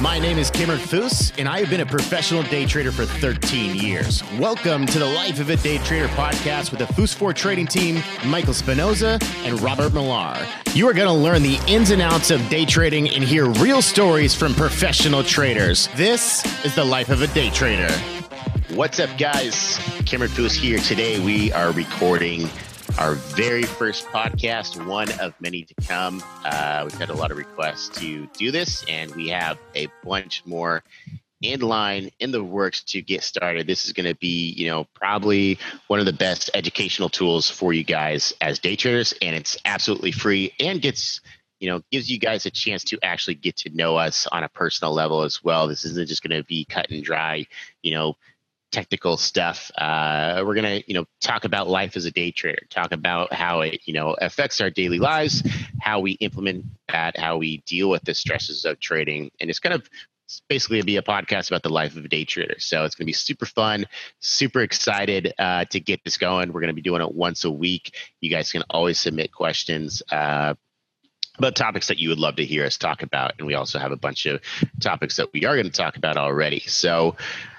My name is Cameron Fous, and I have been a professional day trader for 13 years. Welcome to the Life of a Day Trader podcast with the Fous 4 trading team, Michael Spinoza and Robert Millar. You are going to learn the ins and outs of day trading and hear real stories from professional traders. This is the Life of a Day Trader. What's up, guys? Cameron Fous here. Today, we are recording our very first podcast, one of many to come. Uh, we've had a lot of requests to do this, and we have a bunch more in line in the works to get started. This is going to be, you know, probably one of the best educational tools for you guys as day traders, and it's absolutely free and gets you know gives you guys a chance to actually get to know us on a personal level as well this isn't just going to be cut and dry you know technical stuff. Uh, we're gonna, you know, talk about life as a day trader, talk about how it, you know, affects our daily lives, how we implement that, how we deal with the stresses of trading, and it's kind of basically be a podcast about the life of a day trader. So it's to be super fun, super excited uh, to get this going. We're to be doing it once a week. You guys can always submit questions. Uh, about topics that you would love to hear us talk about. And we also have a bunch of topics that we are going to talk about already. So,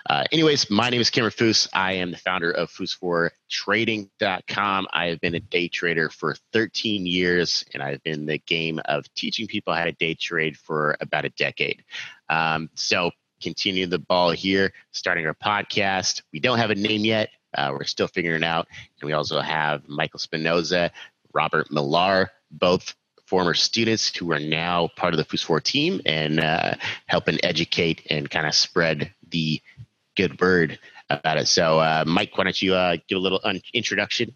uh, anyways, my name is Cameron Fous. I am the founder of Fous4Trading.com. I have been a day trader for 13 years, and I've been in the game of teaching people how to day trade for about a decade. Um, so, continue the ball here, starting our podcast. We don't have a name yet. Uh, we're still figuring it out. And we also have Michael Spinoza, Robert Millar, both former students who are now part of the Fous 4 team and uh, helping educate and kind of spread the good word about it. So, uh, Mike, why don't you uh, give a little un- introduction?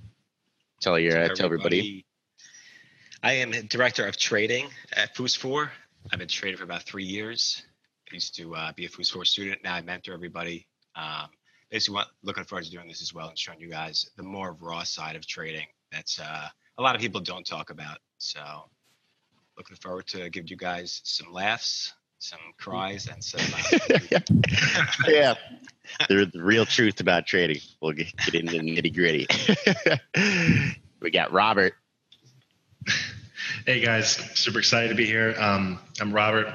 Tell your uh, tell everybody. I am director of trading at Fous 4. I've been trading for about three years. I used to uh, be a Fous 4 student. Now I mentor everybody. Um, basically, looking forward to doing this as well and showing you guys the more raw side of trading. That's uh, a lot of people don't talk about. So looking forward to give you guys some laughs, some cries, and some. Uh, yeah, the, the real truth about trading. We'll get, get into the nitty gritty. we got Robert. Hey guys, super excited to be here. Um, I'm Robert,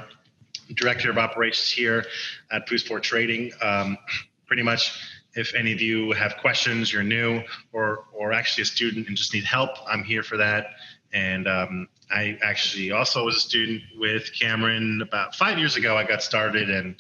Director of Operations here at Fous 4 Trading. Um, pretty much, if any of you have questions, you're new, or or actually a student and just need help, I'm here for that. And um, I actually also was a student with Cameron about five years ago. I got started, and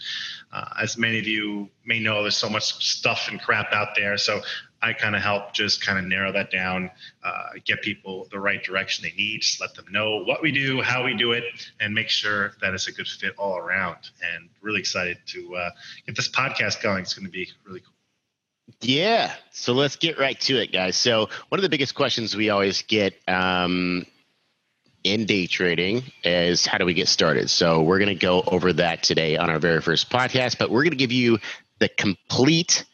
uh, as many of you may know, there's so much stuff and crap out there. So I kind of help just kind of narrow that down, uh, get people the right direction they need, just let them know what we do, how we do it, and make sure that it's a good fit all around. And really excited to uh, get this podcast going. It's going to be really cool. Yeah. So let's get right to it, guys. So, one of the biggest questions we always get um, in day trading is how do we get started? So we're going to go over that today on our very first podcast, but we're going to give you the complete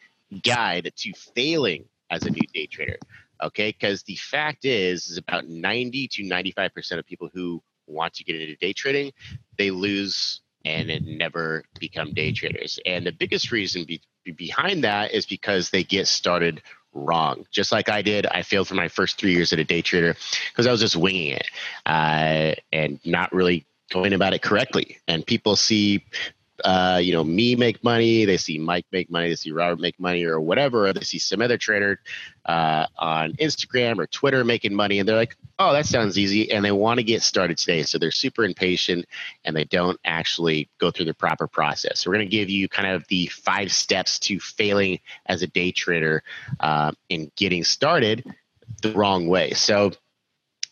guide to failing as a new day trader. Okay, because the fact is, is about 90 to 95% of people who want to get into day trading, they lose and never become day traders. And the biggest reason be- behind that is because they get started wrong. Just like I did, I failed for my first three years at a day trader because I was just winging it uh, and not really going about it correctly. And people see uh, you know, me make money, they see Mike make money, they see Robert make money, or whatever, or they see some other trader uh, on Instagram or Twitter making money, and they're like, "Oh, that sounds easy," and they want to get started today, so they're super impatient and they don't actually go through the proper process. So we're going to give you kind of the five steps to failing as a day trader uh, in getting started the wrong way. So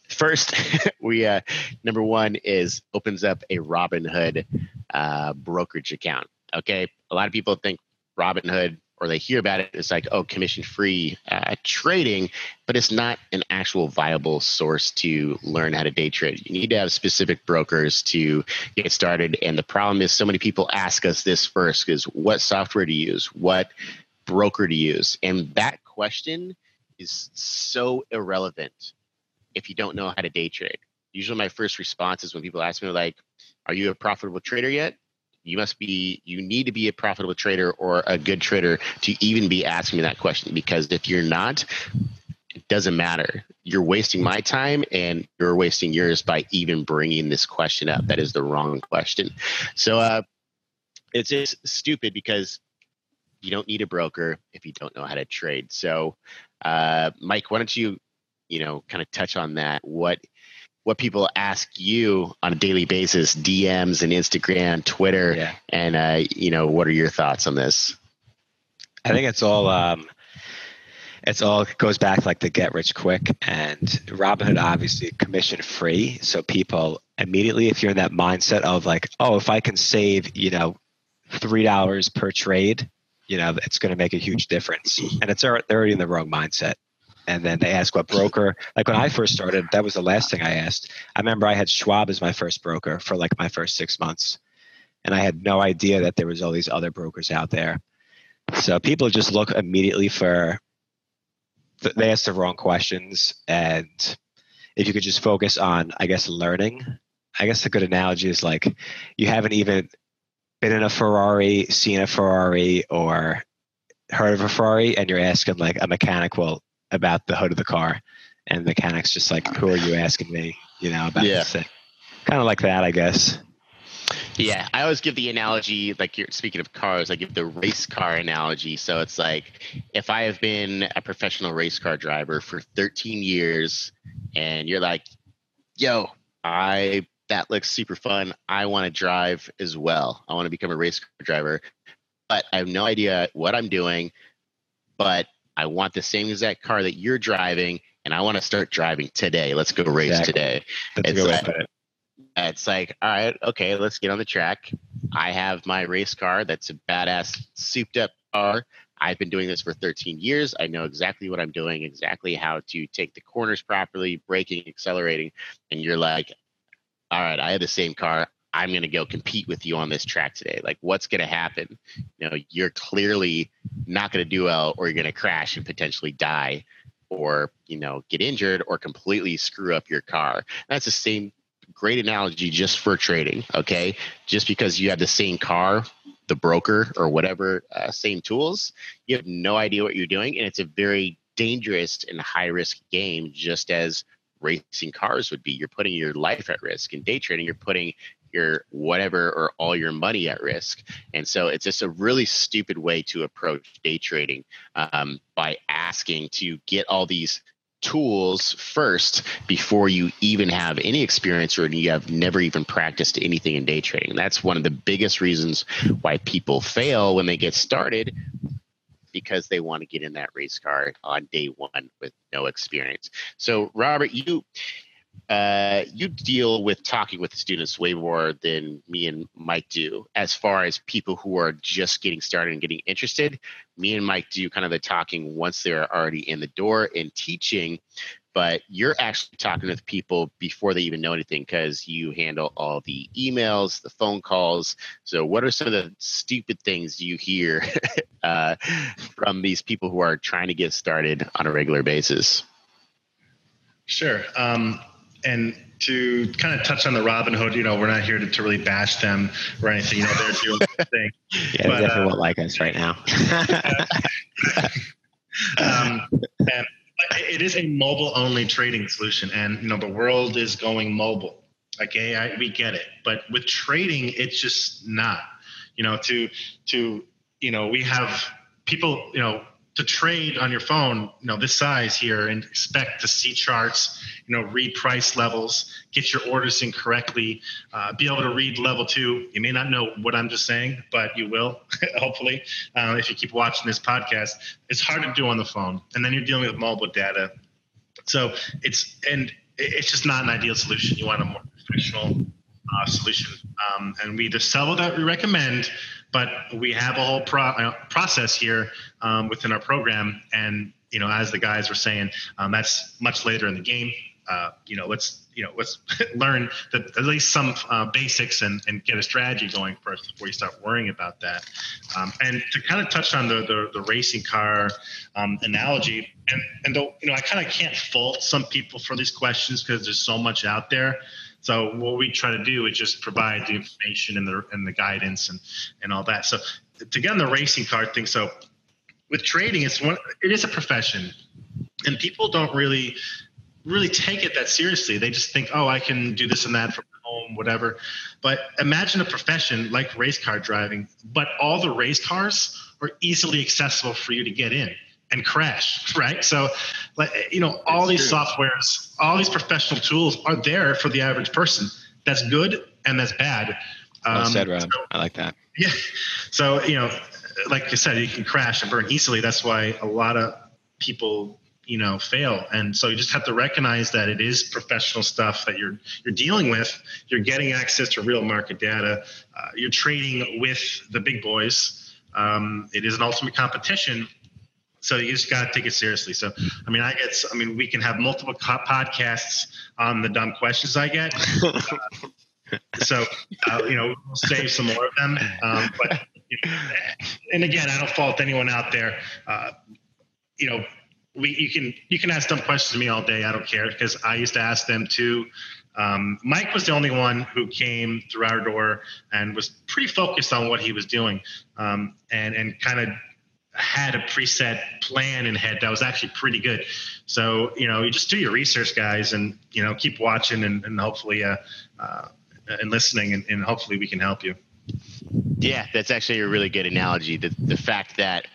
first we uh, number one is opens up a robinhood uh, brokerage account okay? A lot of people think robinhood or they hear about it it's like oh commission free uh, trading but it's not an actual viable source to learn how to day trade. You need to have specific brokers to get started and the problem is so many people ask us this first is what software to use? What broker to use? And that question is so irrelevant if you don't know how to day trade. Usually, my first response is when people ask me, like, "Are you a profitable trader yet?" You must be. You need to be a profitable trader or a good trader to even be asking me that question. Because if you're not, it doesn't matter. You're wasting my time and you're wasting yours by even bringing this question up. That is the wrong question. So, uh, it's just stupid because you don't need a broker if you don't know how to trade. So, uh, Mike, why don't you, you know, kind of touch on that? What what people ask you on a daily basis, DMs and Instagram, Twitter, Yeah. and uh, you know, what are your thoughts on this? I think it's all um, it's all goes back like the get rich quick and Robinhood obviously commission free. So people immediately, if you're in that mindset of like, oh, if I can save, you know, three dollars per trade, you know, it's going to make a huge difference. And it's they're already in the wrong mindset. And then they ask what broker. Like when I first started, that was the last thing I asked. I remember I had Schwab as my first broker for like my first six months, and I had no idea that there was all these other brokers out there. So people just look immediately for they ask the wrong questions, and if you could just focus on, I guess, learning. I guess a good analogy is like you haven't even been in a Ferrari, seen a Ferrari, or heard of a Ferrari, and you're asking like a mechanic, well, about the hood of the car, and the mechanic's just like, who are you asking me? You know about Yeah. this thing. Kind of like that, I guess. Yeah, I always give the analogy, like you're speaking of cars, I give the race car analogy. So it's like if I have been a professional race car driver for 13 years and you're like, yo, I that looks super fun. I want to drive as well. I want to become a race car driver, but I have no idea what I'm doing. But I want the same exact car that you're driving, and I want to start driving today. Let's go race Exactly. today. That's It's like- it. It's like, all right, okay, let's get on the track. I have my race car that's a badass, souped up car. I've been doing this for 13 years. I know exactly what I'm doing, exactly how to take the corners properly, braking, accelerating. And you're like, all right, I have the same car. I'm going to go compete with you on this track today. Like, what's going to happen? You know, you're clearly not going to do well, or you're going to crash and potentially die, or, you know, get injured or completely screw up your car. That's the same great analogy just for trading. Okay, just because you have the same car, the broker or whatever, uh, same tools, you have no idea what you're doing, and it's a very dangerous and high risk game, just as racing cars would be. You're putting your life at risk. In day trading, you're putting your whatever or all your money at risk. And so it's just a really stupid way to approach day trading um, by asking to get all these tools first before you even have any experience or you have never even practiced anything in day trading. That's one of the biggest reasons why people fail when they get started because they want to get in that race car on day one with no experience. So, Robert, you uh, you deal with talking with students way more than me and Mike do, as far as people who are just getting started and getting interested. Me and Mike do kind of the talking once they're already in the door and teaching, but you're actually talking with people before they even know anything because you handle all the emails, the phone calls. So, what are some of the stupid things you hear uh, from these people who are trying to get started on a regular basis? Sure. Um, and to kind of touch on the Robin Hood, you know, we're not here to, to really bash them or anything. You know, they're doing their thing. Yeah, But, they definitely uh, won't like us right now. Um, and it is a mobile only trading solution. And, you know, the world is going mobile. Okay, I, we get it. But with trading, it's just not. You know, to, to, you know, we have people, you know, to trade on your phone, you know, this size here and expect to see charts, you know, read price levels, get your orders in correctly, uh, be able to read level two. You may not know what I'm just saying, but you will, hopefully, uh, if you keep watching this podcast. It's hard to do on the phone. And then you're dealing with mobile data. So it's, and it's just not an ideal solution. You want a more professional uh, solution. Um, and we, the several that we recommend, but we have a whole pro- uh, process here um, within our program. And you know, as the guys were saying, um, that's much later in the game. Uh, you know, let's you know let's learn the, at least some uh, basics and, and get a strategy going first before you start worrying about that. Um, and to kind of touch on the the, the racing car um, analogy, and and you know I kind of can't fault some people for these questions because there's so much out there. So what we try to do is just provide the information and the and the guidance and and all that. So to get on the racing car thing, so with trading, it's one it is a profession, and people don't really really take it that seriously. They just think, oh, I can do this and that from home home, whatever. But imagine a profession like race car driving, but all the race cars are easily accessible for you to get in and crash, right? So, like you know, all these true. softwares, all these professional tools are there for the average person. That's good and that's bad. Well um, said, Rob. So, I like that. Yeah. So you know, like I said, you can crash and burn easily. That's why a lot of people you know fail and so you just have to recognize that it is professional stuff that you're you're dealing with you're getting access to real market data uh, you're trading with the big boys um, it is an ultimate competition so you just got to take it seriously so i mean i get i mean we can have multiple podcasts on the dumb questions i get uh, so uh, you know we'll save some more of them um, but you know, and again i don't fault anyone out there uh, you know we you can you can ask dumb questions to me all day. I don't care because I used to ask them too. Um, Mike was the only one who came through our door and was pretty focused on what he was doing, um, and and kind of had a preset plan in head that was actually pretty good. So you know, you just do your research, guys, and you know, keep watching and, and hopefully uh, uh, and listening, and, and hopefully we can help you. Yeah, that's actually a really good analogy. The the fact that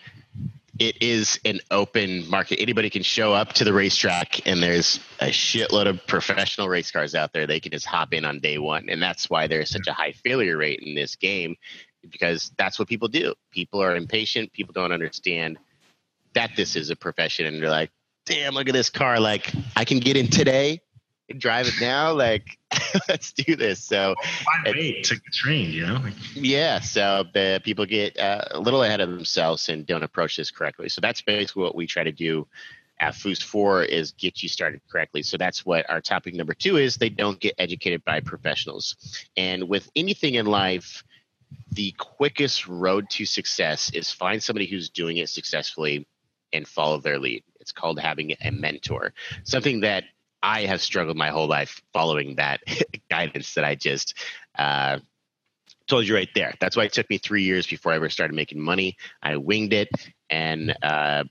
it is an open market. Anybody can show up to the racetrack, and there's a shitload of professional race cars out there. They can just hop in on day one, and that's why there's such a high failure rate in this game, because that's what people do. People are impatient. People don't understand that this is a profession, and they're like, "Damn, look at this car! Like, I can get in today and drive it now. Like, let's do this. So, why wait to get trained? You know? Yeah. So the people get uh, a little ahead of themselves and don't approach this correctly. So that's basically what we try to do at Fous Four is get you started correctly. So that's what our topic number two is. They don't get educated by professionals, and with anything in life. The quickest road to success is find somebody who's doing it successfully and follow their lead. It's called having a mentor, something that I have struggled my whole life following that guidance that I just uh, told you right there. That's why it took me three years before I ever started making money. I winged it and, uh,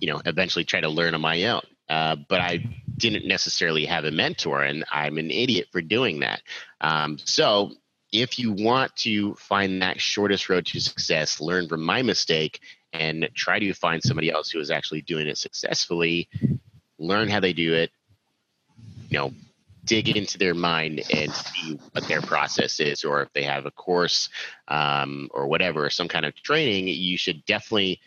you know, eventually tried to learn on my own. Uh, but I didn't necessarily have a mentor, and I'm an idiot for doing that. Um, so, if you want to find that shortest road to success, learn from my mistake and try to find somebody else who is actually doing it successfully, learn how they do it, you know dig into their mind and see what their process is or if they have a course um, or whatever some kind of training you should definitely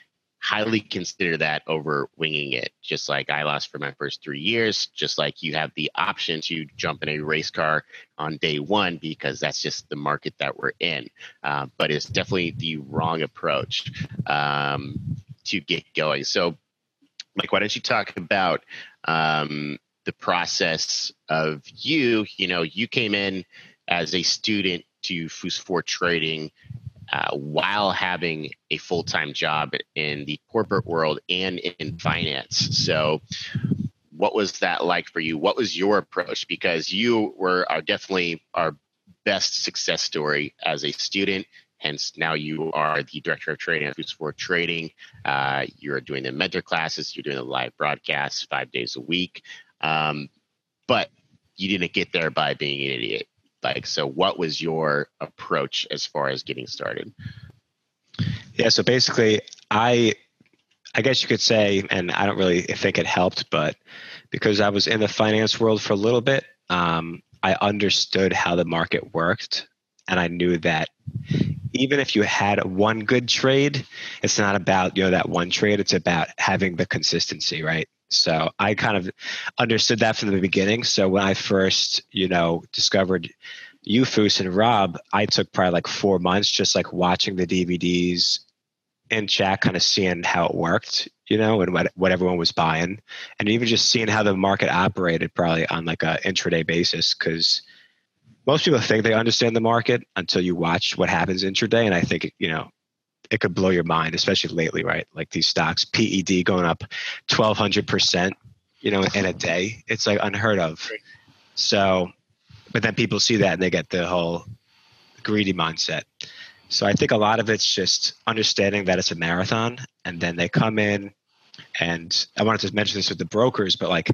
highly consider that over winging it. Just like i lost for my first three years just like you have the option to jump in a race car on day one because that's just the market that we're in. Uh, but it's definitely the wrong approach um, to get going. So like why don't you talk about um, the process of you, you know, you came in as a student to Fous 4 Trading uh, while having a full time job in the corporate world and in finance. So, what was that like for you? What was your approach? Because you were are definitely our best success story as a student. Hence, now you are the director of trading at Fous 4 Trading. Uh, you're doing the mentor classes. You're doing the live broadcasts five days a week. Um, but you didn't get there by being an idiot. Like, so what was your approach as far as getting started? Yeah, so basically, I, I guess you could say, and I don't really think it helped, but because I was in the finance world for a little bit, um, I understood how the market worked, and I knew that even if you had one good trade, it's not about you know that one trade. It's about having the consistency, right? So I kind of understood that from the beginning. So when I first, you know, discovered you, Fous, and Rob, I took probably like four months just like watching the DVDs in chat, kind of seeing how it worked, you know, and what what everyone was buying, and even just seeing how the market operated probably on like a intraday basis because most people think they understand the market until you watch what happens intraday and i think you know it could blow your mind, especially lately, right? Like these stocks, PED going up 1200%, you know, in a day. It's like unheard of. So, but then people see that and they get the whole greedy mindset. So I think a lot of it's just understanding that it's a marathon and then they come in and I wanted to mention this with the brokers, but like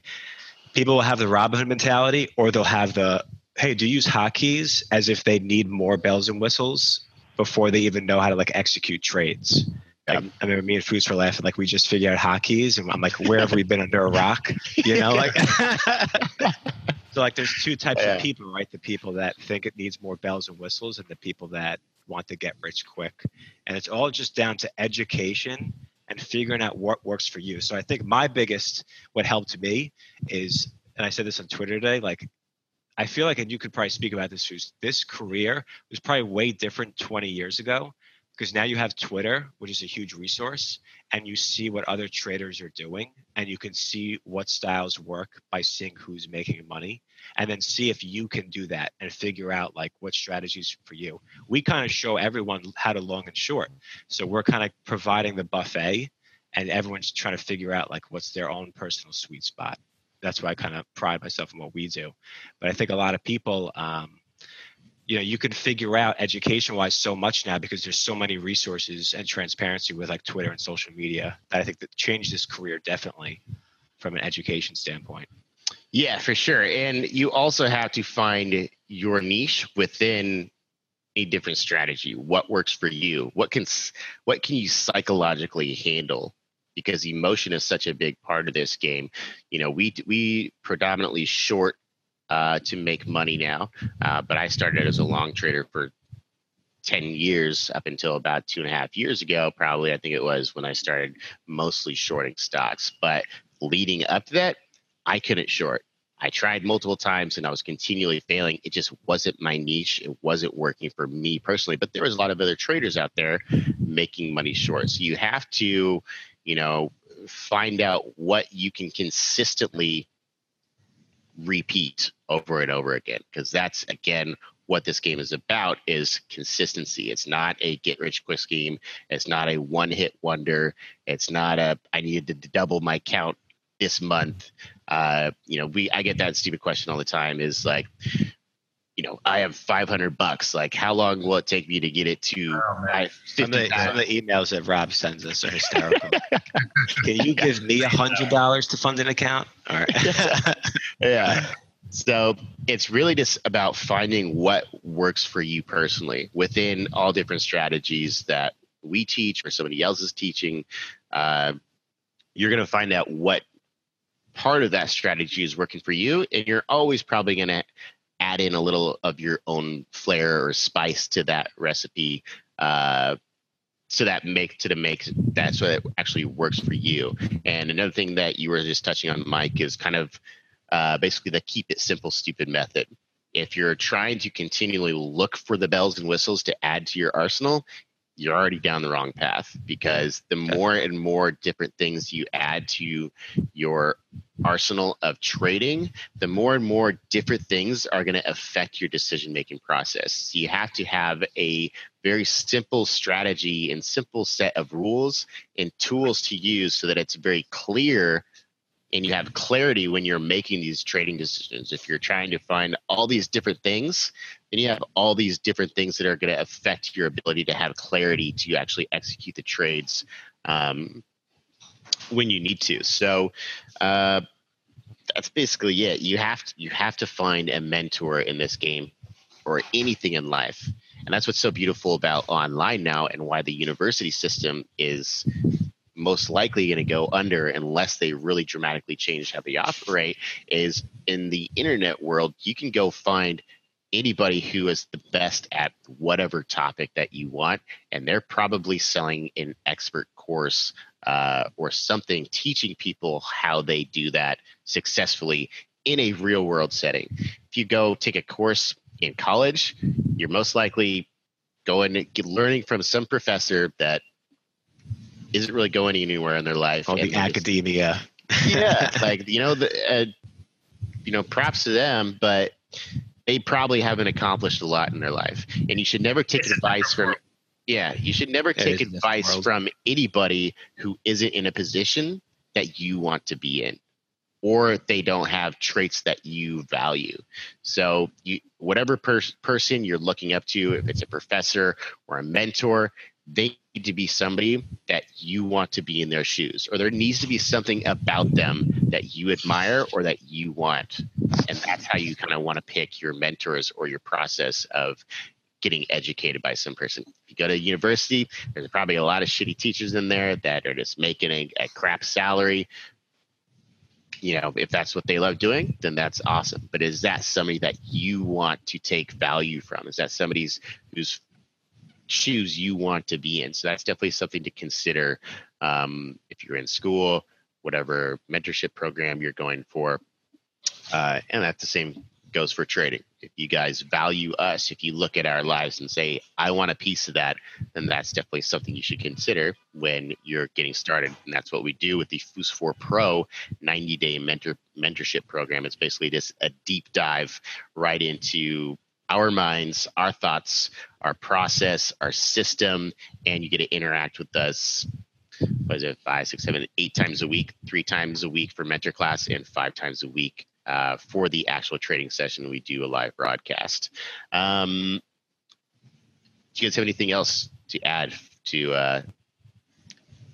people will have the Robinhood mentality or they'll have the hey, do you use hotkeys as if they need more bells and whistles before they even know how to like execute trades. Like, I remember me and Fous for laughing like we just figured out hotkeys, and I'm like, where have we been under a rock? You know, like. so like, there's two types yeah. of people, right? The people that think it needs more bells and whistles, and the people that want to get rich quick, and it's all just down to education and figuring out what works for you. So I think my biggest, what helped me, is, and I said this on Twitter today, like I feel like, and you could probably speak about this, this career was probably way different 20 years ago because now you have Twitter, which is a huge resource, and you see what other traders are doing, and you can see what styles work by seeing who's making money, and then see if you can do that and figure out like what strategies for you. We kind of show everyone how to long and short, so we're kind of providing the buffet, and everyone's trying to figure out like what's their own personal sweet spot that's why I kind of pride myself in what we do. But I think a lot of people, um, you know, you can figure out education wise so much now because there's so many resources and transparency with like Twitter and social media that I think that changed this career definitely from an education standpoint. Yeah, for sure. And you also have to find your niche within a different strategy. What works for you? What can what can you psychologically handle? Because emotion is such a big part of this game. You know, we we predominantly short uh, to make money now, uh, but I started as a long trader for 10 years up until about two and a half years ago, probably. I think it was when I started mostly shorting stocks. But leading up to that, I couldn't short. I tried multiple times and I was continually failing. It just wasn't my niche. It wasn't working for me personally. But there was a lot of other traders out there making money short. So you have to you know find out what you can consistently repeat over and over again. Because that's again what this game is about is consistency. It's not a get rich quick scheme. It's not a one hit wonder. It's not a i needed to double my count this month. Uh, you know we i get that stupid question all the time is like you know, I have 500 bucks. Like, how long will it take me to get it to oh, some, of the, some of the emails that Rob sends us are hysterical. Can you give me a hundred dollars to fund an account? All right. yeah. So it's really just about finding what works for you personally within all different strategies that we teach or somebody else is teaching. Uh, you're going to find out what part of that strategy is working for you, and you're always probably going to add in a little of your own flair or spice to that recipe uh, so that make to the make that so that actually works for you. And another thing that you were just touching on mike is kind of uh, basically the keep it simple stupid method. If you're trying to continually look for the bells and whistles to add to your arsenal you're already down the wrong path because the more and more different things you add to your arsenal of trading, the more and more different things are going to affect your decision making process. So you have to have a very simple strategy and simple set of rules and tools to use so that it's very clear and you have clarity when you're making these trading decisions. If you're trying to find all these different things, then you have all these different things that are going to affect your ability to have clarity to actually execute the trades um, when you need to. So uh, that's basically it. You have to, you have to find a mentor in this game or anything in life. And that's what's so beautiful about online now and why the university system is most likely going to go under unless they really dramatically change how they operate is in the internet world you can go find anybody who is the best at whatever topic that you want and they're probably selling an expert course uh, or something teaching people how they do that successfully in a real world setting if you go take a course in college you're most likely going learning from some professor that isn't really going anywhere in their life. All the academia. yeah, like you know the, uh, you know, props to them, but they probably haven't accomplished a lot in their life. And you should never take it's advice from. Yeah, you should never take advice from anybody who isn't in a position that you want to be in or they don't have traits that you value. So, you, whatever per- person you're looking up to, if it's a professor or a mentor, they to be somebody that you want to be in their shoes, or there needs to be something about them that you admire or that you want. And that's how you kind of want to pick your mentors or your process of getting educated by some person. If you go to university, there's probably a lot of shitty teachers in there that are just making a, a crap salary. You know, if that's what they love doing, then that's awesome. But is that somebody that you want to take value from? Is that somebody's whose shoes you want to be in? So that's definitely something to consider um, if you're in school, whatever mentorship program you're going for. Uh, and that's the same goes for trading. If you guys value us, if you look at our lives and say, I want a piece of that, then that's definitely something you should consider when you're getting started. And that's what we do with the Fous4 Pro 90 day mentor mentorship program. It's basically just a deep dive right into our minds, our thoughts, our process, our system, and you get to interact with us what is it, five, six, seven, eight times a week, three times a week for mentor class, and five times a week uh, for the actual trading session. We do a live broadcast. Um, do you guys have anything else to add to uh,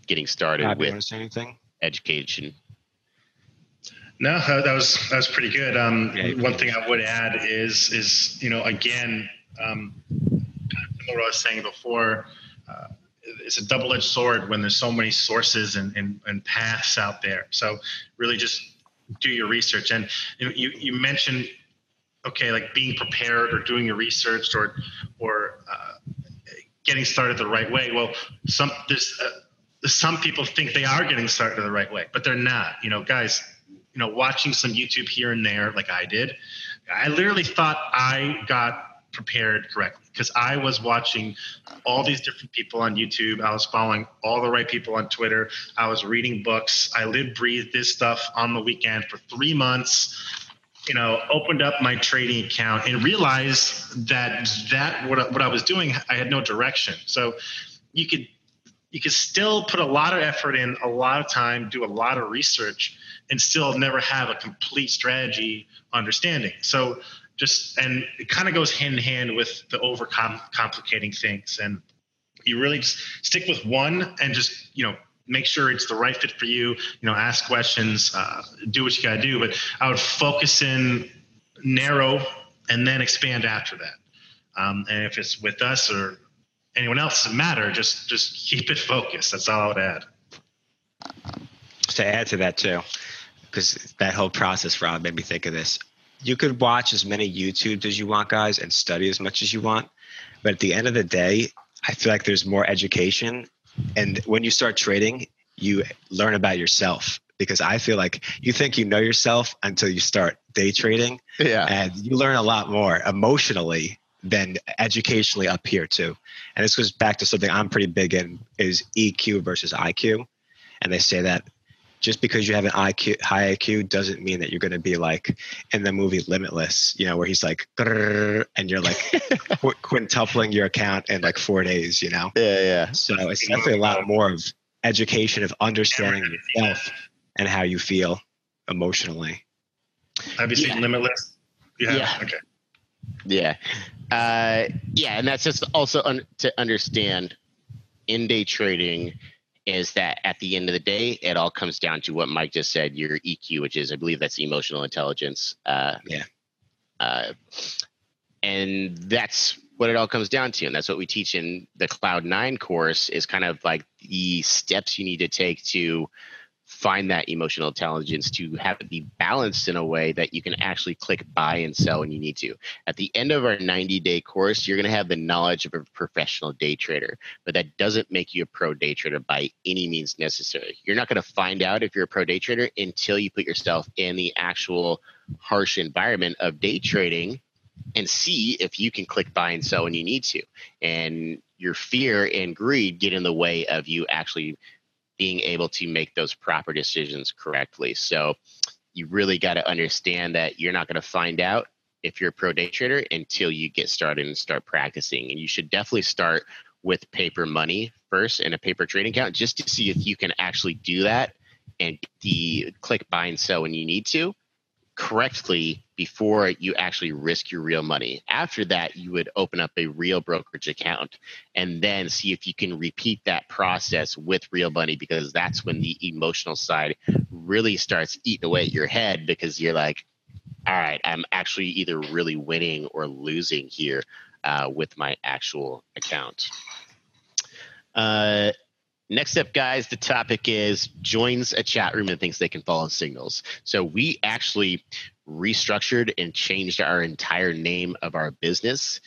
getting started with want to say anything? education? No, that was that was pretty good. Um, one thing I would add is is you know again, um, kind of similar to what I was saying before. Uh, it's a double-edged sword when there's so many sources and, and, and paths out there. So really, just do your research. And you you, you mentioned okay, like being prepared or doing your research or or uh, getting started the right way. Well, some there's uh, some people think they are getting started the right way, but they're not. You know, guys, you know, watching some YouTube here and there, like I did, I literally thought I got prepared correctly because I was watching all these different people on YouTube. I was following all the right people on Twitter. I was reading books. I lived, breathed this stuff on the weekend for three months. You know, opened up my trading account and realized that that what what I was doing, I had no direction. So you could you could still put a lot of effort in, a lot of time, do a lot of research, and still never have a complete strategy understanding. So just and it kind of goes hand in hand with the over complicating things. And you really just stick with one and just you know make sure it's the right fit for you you know ask questions uh, do what you got to do. But i would focus in narrow and then expand after that. Um, and if it's with us or anyone else doesn't matter just just keep it focused that's all i would add to add to that too, because that whole process, Rob, made me think of this. You could watch as many YouTubes as you want, guys, and study as much as you want. But at the end of the day, I feel like there's more education. And when you start trading, you learn about yourself because I feel like you think you know yourself until you start day trading Yeah. and you learn a lot more emotionally than educationally up here too. And this goes back to something I'm pretty big in is EQ versus IQ. And they say that just because you have an IQ high IQ doesn't mean that you're going to be like in the movie Limitless, you know, where he's like, and you're like qu- quintupling your account in like four days, you know. Yeah, yeah. So it's definitely a lot more of education of understanding yourself and how you feel emotionally. have you seen Yeah. limitless you have? Yeah. okay Yeah. Uh, yeah, and that's just also un- to understand in day trading is that at the end of the day, it all comes down to what Mike just said, your EQ, which is, I believe that's emotional intelligence. Uh, Yeah. Uh, and that's what it all comes down to. And that's what we teach in the Cloud Nine course is kind of like the steps you need to take to find that emotional intelligence to have it be balanced in a way that you can actually click buy and sell when you need to. At the end of our 90 day course, you're going to have the knowledge of a professional day trader, but that doesn't make you a pro day trader by any means necessary. You're not going to find out if you're a pro day trader until you put yourself in the actual harsh environment of day trading and see if you can click buy and sell when you need to. And your fear and greed get in the way of you actually being able to make those proper decisions correctly. So you really got to understand that you're not going to find out if you're a pro day trader until you get started and start practicing. And you should definitely start with paper money first and a paper trading account just to see if you can actually do that and the click buy and sell when you need to correctly before you actually risk your real money. After that, you would open up a real brokerage account and then see if you can repeat that process with real money because that's when the emotional side really starts eating away at your head because you're like, all right, I'm actually either really winning or losing here uh, with my actual account. Uh, Next up, guys, the topic is joins a chat room and thinks they can follow signals. So we actually restructured and changed our entire name of our business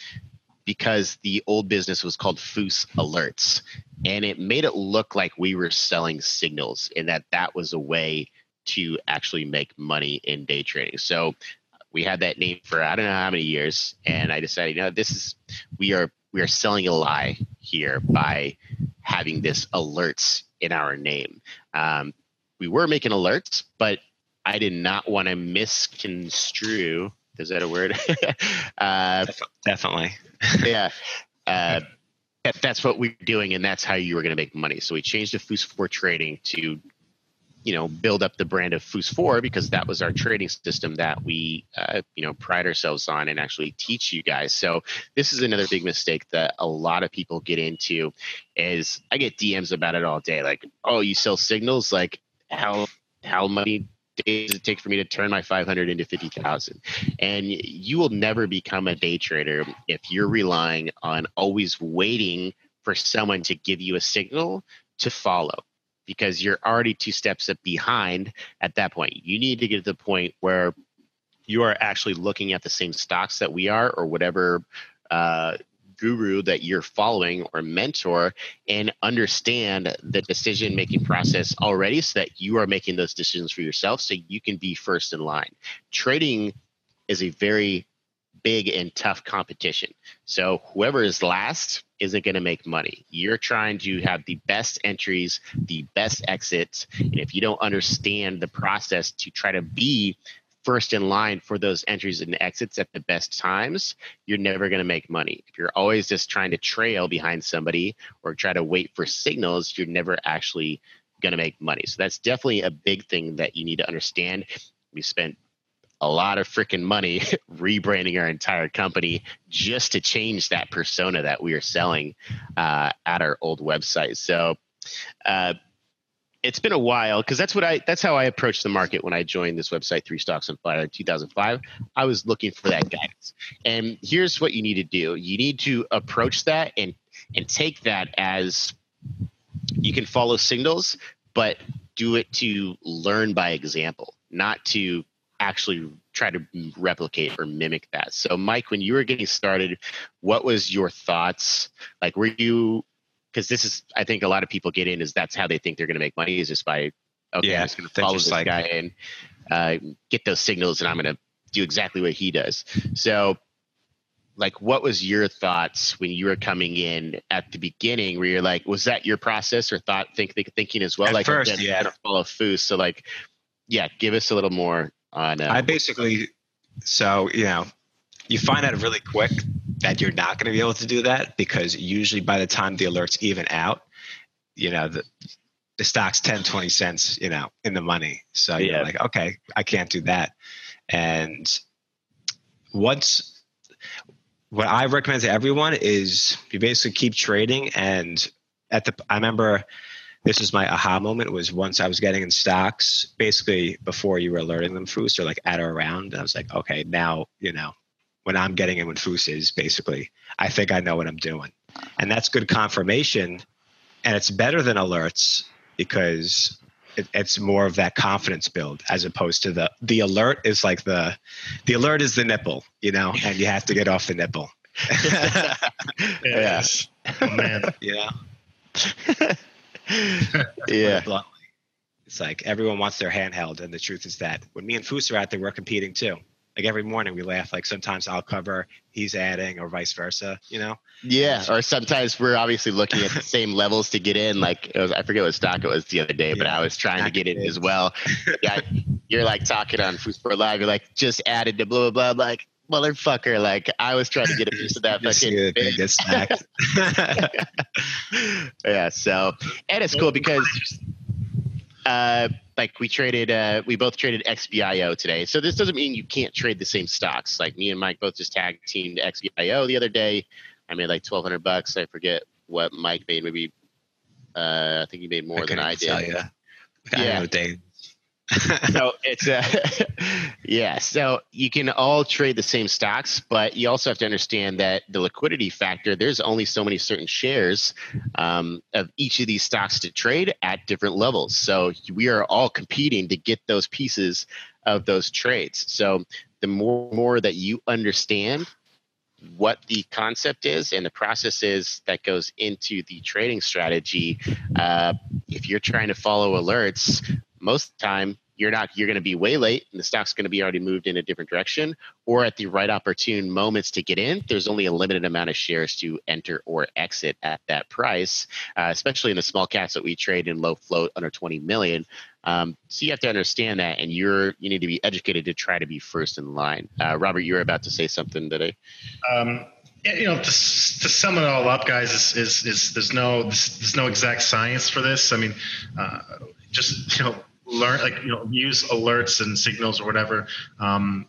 because the old business was called Fous Alerts, and it made it look like we were selling signals, and that that was a way to actually make money in day trading. So we had that name for I don't know how many years, and I decided, you know, this is we are we are selling a lie here by having this alerts in our name. Um, we were making alerts, but I did not want to misconstrue. Is that a word? uh, Definitely. yeah. Uh, that's what we're doing, and that's how you were going to make money. So we changed the Fous for Trading to you know build up the brand of Fous 4 because that was our trading system that we uh, you know pride ourselves on and actually teach you guys. So this is another big mistake that a lot of people get into is i get dms about it all day like oh you sell signals? Like how how many days it take for me to turn my 500 into 50,000 and you will never become a day trader if you're relying on always waiting for someone to give you a signal to follow because you're already two steps up behind at that point. You need to get to the point where you are actually looking at the same stocks that we are, or whatever uh, guru that you're following or mentor, and understand the decision making process already so that you are making those decisions for yourself so you can be first in line. Trading is a very big and tough competition. So whoever is last isn't going to make money. You're trying to have the best entries, the best exits, and if you don't understand the process to try to be first in line for those entries and exits at the best times, you're never going to make money. If you're always just trying to trail behind somebody or try to wait for signals, you're never actually going to make money. So that's definitely a big thing that you need to understand. We spent a lot of freaking money rebranding our entire company just to change that persona that we are selling uh, at our old website. So uh, it's been a while because that's what I that's how I approached the market when I joined this website, Three Stocks on Fire, in 2005. I was looking for that guidance, and here's what you need to do: you need to approach that and and take that as you can follow signals, but do it to learn by example, not to actually try to replicate or mimic that. So, Mike, when you were getting started, what was your thoughts? Like, were you because this is, I think, a lot of people get in is that's how they think they're going to make money is just by okay, yeah, I'm just going to follow this like, guy and uh, get those signals, and I'm going to do exactly what he does. So, like, what was your thoughts when you were coming in at the beginning? Where you're like, was that your process or thought think, think thinking as well? At like, first, yeah, follow Fous. So, like, yeah, give us a little more on. Uh, I basically, so you know, you find out really quick that you're not going to be able to do that because usually by the time the alerts even out, you know the the stock's 10 20 cents you know in the money so yeah. you're like okay i can't do that and once what i recommend to everyone is you basically keep trading and at the i remember this was my aha moment was once I was getting in stocks, basically before you were alerting them Fous or like at or around. I was like, okay, now, you know, when I'm getting in when Fous is basically, I think I know what I'm doing. And that's good confirmation. And it's better than alerts because it, it's more of that confidence build as opposed to the, the alert is like the, the alert is the nipple, you know, and you have to get off the nipple. yes. Oh, man. Yeah. yeah. It's like everyone wants their handheld, and the truth is that when me and Fous are out there, we're competing too. Like every morning, we laugh. Like sometimes I'll cover, he's adding, or vice versa. You know? Yeah. Or sometimes we're obviously looking at the same levels to get in. Like was, I forget what stock it was the other day, but I was trying to get in as well. Yeah, you're like talking on Fous for Live. You're like just added to blah blah blah. like motherfucker. Like I was trying to get a piece of that fucking get snacked. yeah. So and it's cool because uh, like we traded, uh, we both traded XBIO today. So this doesn't mean you can't trade the same stocks. Like me and Mike both just tag teamed XBIO the other day. I made like twelve hundred bucks. I forget what Mike made. Maybe uh, I think he made more I than I did. tell ya. I Yeah. know. so it's a yeah so you can all trade the same stocks but you also have to understand that the liquidity factor there's only so many certain shares um, of each of these stocks to trade at different levels. So we are all competing to get those pieces of those trades. So the more more that you understand what the concept is and the process is that goes into the trading strategy uh, if you're trying to follow alerts most of the time you're not you're going to be way late and the stock's going to be already moved in a different direction or at the right opportune moments to get in there's only a limited amount of shares to enter or exit at that price uh, especially in the small caps that we trade in low float under 20 million. Um, so you have to understand that and you're you need to be educated to try to be first in line. Uh, robert you were about to say something today Um, you know, to, to sum it all up, guys, is, is, is there's no there's no exact science for this. I mean, uh, just you know, learn like you know, use alerts and signals or whatever um,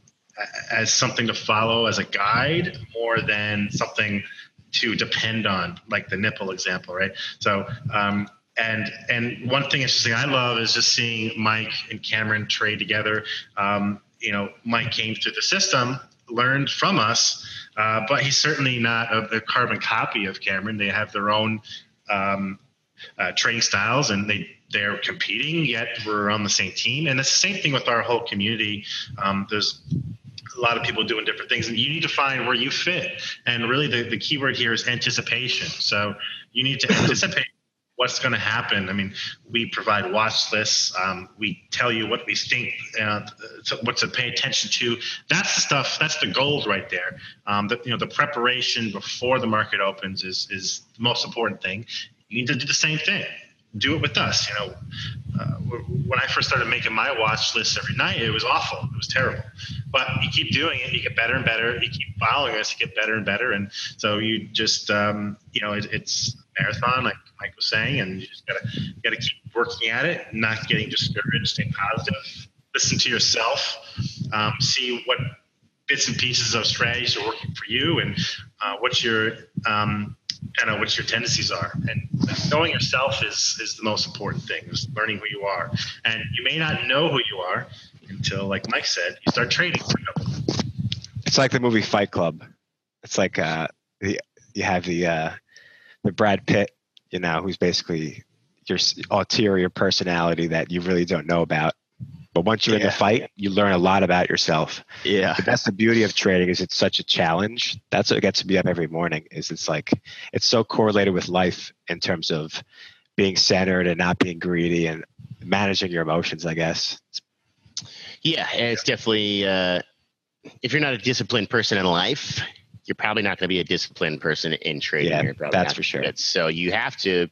as something to follow as a guide more than something to depend on, like the nipple example, right? So. Um, and and one thing interesting I love is just seeing Mike and Cameron trade together. Um, you know, Mike came through the system, learned from us, uh, but he's certainly not a, a carbon copy of Cameron. They have their own um, uh, styles, and they they're competing. Yet we're on the same team, and it's the same thing with our whole community. Um, there's a lot of people doing different things, and you need to find where you fit. And really, the, the key word here is anticipation. So you need to anticipate what's going to happen. I mean, we provide watch lists. Um, we tell you what we think, uh, to- what to pay attention to. That's the stuff. That's the gold right there. Um, the, you know, the preparation before the market opens is is the most important thing. You need to do the same thing. Do it with us. You know, uh, when I first started making my watch list every night, it was awful. It was terrible. But you keep doing it, you get better and better. You keep following us, you get better and better. And so you just, um, you know, it, it's a marathon, like Mike was saying, and you just gotta you gotta keep working at it, not getting discouraged, stay positive, listen to yourself, um, see what bits and pieces of strategies are working for you, and uh, what your um, of what your tendencies are. And knowing yourself is is the most important thing. Is learning who you are, and you may not know who you are until, like Mike said, you start trading. It's like the movie Fight Club. It's like uh, the, you have the uh, the Brad Pitt, you know, who's basically your ulterior personality that you really don't know about. But once you're in the fight, you learn a lot about yourself. yeah But that's the beauty of trading is it's such a challenge. That's what gets me up every morning. Is it's like it's so correlated with life in terms of being centered and not being greedy and managing your emotions. I guess. Yeah, it's definitely uh, if you're not a disciplined person in life, you're probably not going to be a disciplined person in trading. Yeah, that's for sure. it. So you have to,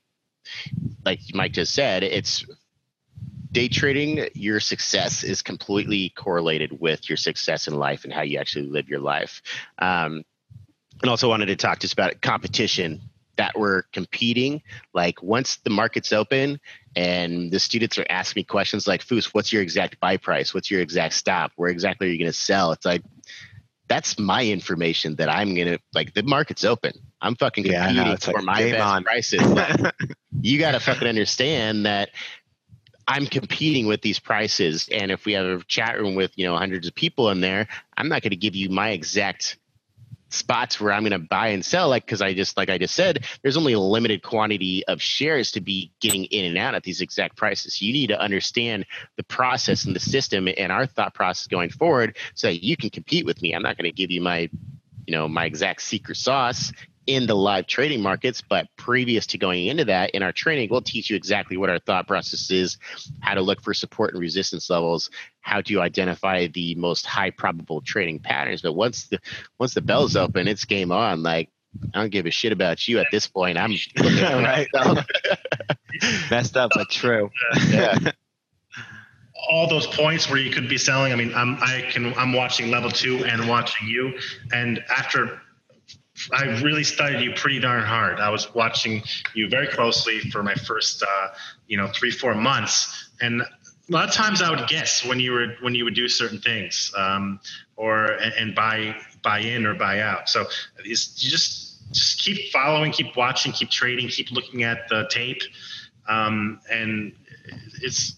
like Mike just said, it's day trading. Your success is completely correlated with your success in life and how you actually live your life. Um, and also wanted to talk just about competition that we're competing. Like once the market's open, and the students are asking me questions like Fous what's your exact buy price what's your exact stop where exactly are you going to sell it's like that's my information that i'm going to like the market's open i'm fucking Yeah, I know. competing for like, my best on. prices Like, you got to fucking understand that i'm competing with these prices and if we have a chat room with you know hundreds of people in there i'm not going to give you my exact spots where I'm going to buy and sell, like because I just like I just said, there's only a limited quantity of shares to be getting in and out at these exact prices. You need to understand the process and the system and our thought process going forward, so that you can compete with me. I'm not going to give you my, you know, my exact secret sauce in the live trading markets, but previous to going into that in our training, we'll teach you exactly what our thought process is, how to look for support and resistance levels, how to identify the most high probable trading patterns. But once the once the bell's open, it's game on. Like I don't give a shit about you at this point. I'm looking Right. Messed up, but true. yeah. all those points where you could be selling. I mean, I'm I can I'm watching level two and watching you, and after I really studied you pretty darn hard. I was watching you very closely for my first uh, you know three four months, and a lot of times I would guess when you were when you would do certain things, um, or and, buy buy in or buy out. So it's just just keep following, keep watching, keep trading, keep looking at the tape, um, and it's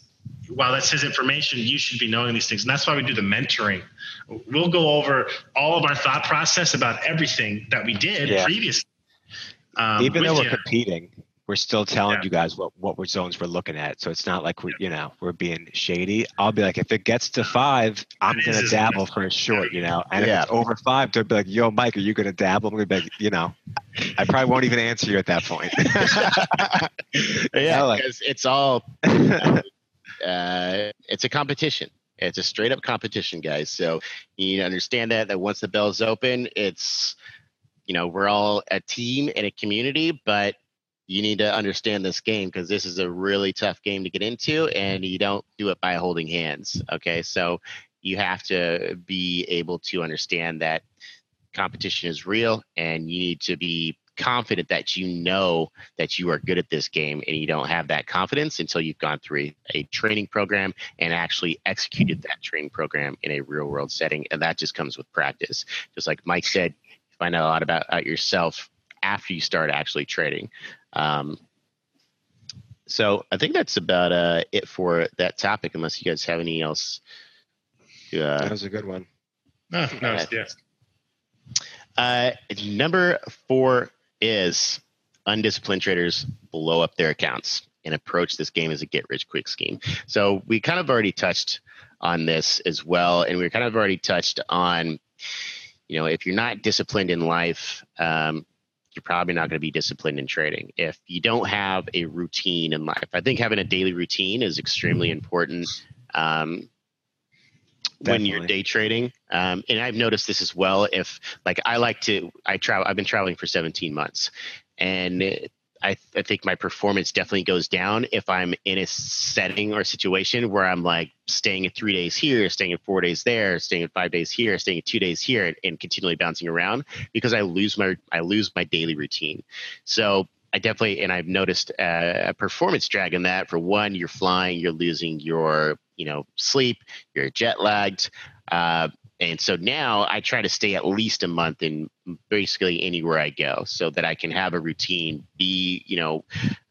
while that's his information, you should be knowing these things, and that's why we do the mentoring. We'll go over all of our thought process about everything that we did Yeah. previously. Um, Even though we're you. competing, we're still telling Yeah. you guys what what we're zones we're looking at. So it's not like we're you know, we're being shady. I'll be like, if it gets to five, I'm It gonna dabble for a short, you know. And Yeah. if it's over five, they'll be like, yo, Mike, are you gonna dabble? I'm gonna be like, you know, I probably won't even answer you at that point. yeah, like- because it's all uh, it's a competition. It's a straight up competition, guys. So you need to understand that that once the bell's open, it's you know we're all a team and a community, but you need to understand this game because this is a really tough game to get into, and you don't do it by holding hands. Okay, so you have to be able to understand that competition is real, and you need to be confident that you know that you are good at this game and you don't have that confidence until you've gone through a, a training program and actually executed that training program in a real world setting and that just comes with practice just like mike said you find out a lot about, about yourself after you start actually trading um, so i think that's about uh, it for that topic unless you guys have any else to, uh, that was a good one. No, no, it's- yes. Uh, number four is undisciplined traders blow up their accounts and approach this game as a get rich quick scheme. So we kind of already touched on this as well, and we kind of already touched on, you know, if you're not disciplined in life, um, you're probably not going to be disciplined in trading. If you don't have a routine in life, I think having a daily routine is extremely important. Um, when you're day trading. Um, and I've noticed this as well. If like I like to, I travel. I've been traveling for 17 months, and it- I, I think my performance definitely goes down if I'm in a setting or situation where I'm like staying in three days here, staying in four days there, staying in five days here, staying in two days here, and, and continually bouncing around because I lose my I lose my daily routine. So I definitely and I've noticed uh, a performance drag in that. For one, you're flying, you're losing your you know sleep, you're jet lagged. Uh, and so now I try to stay at least a month in basically anywhere I go so that I can have a routine, be, you know,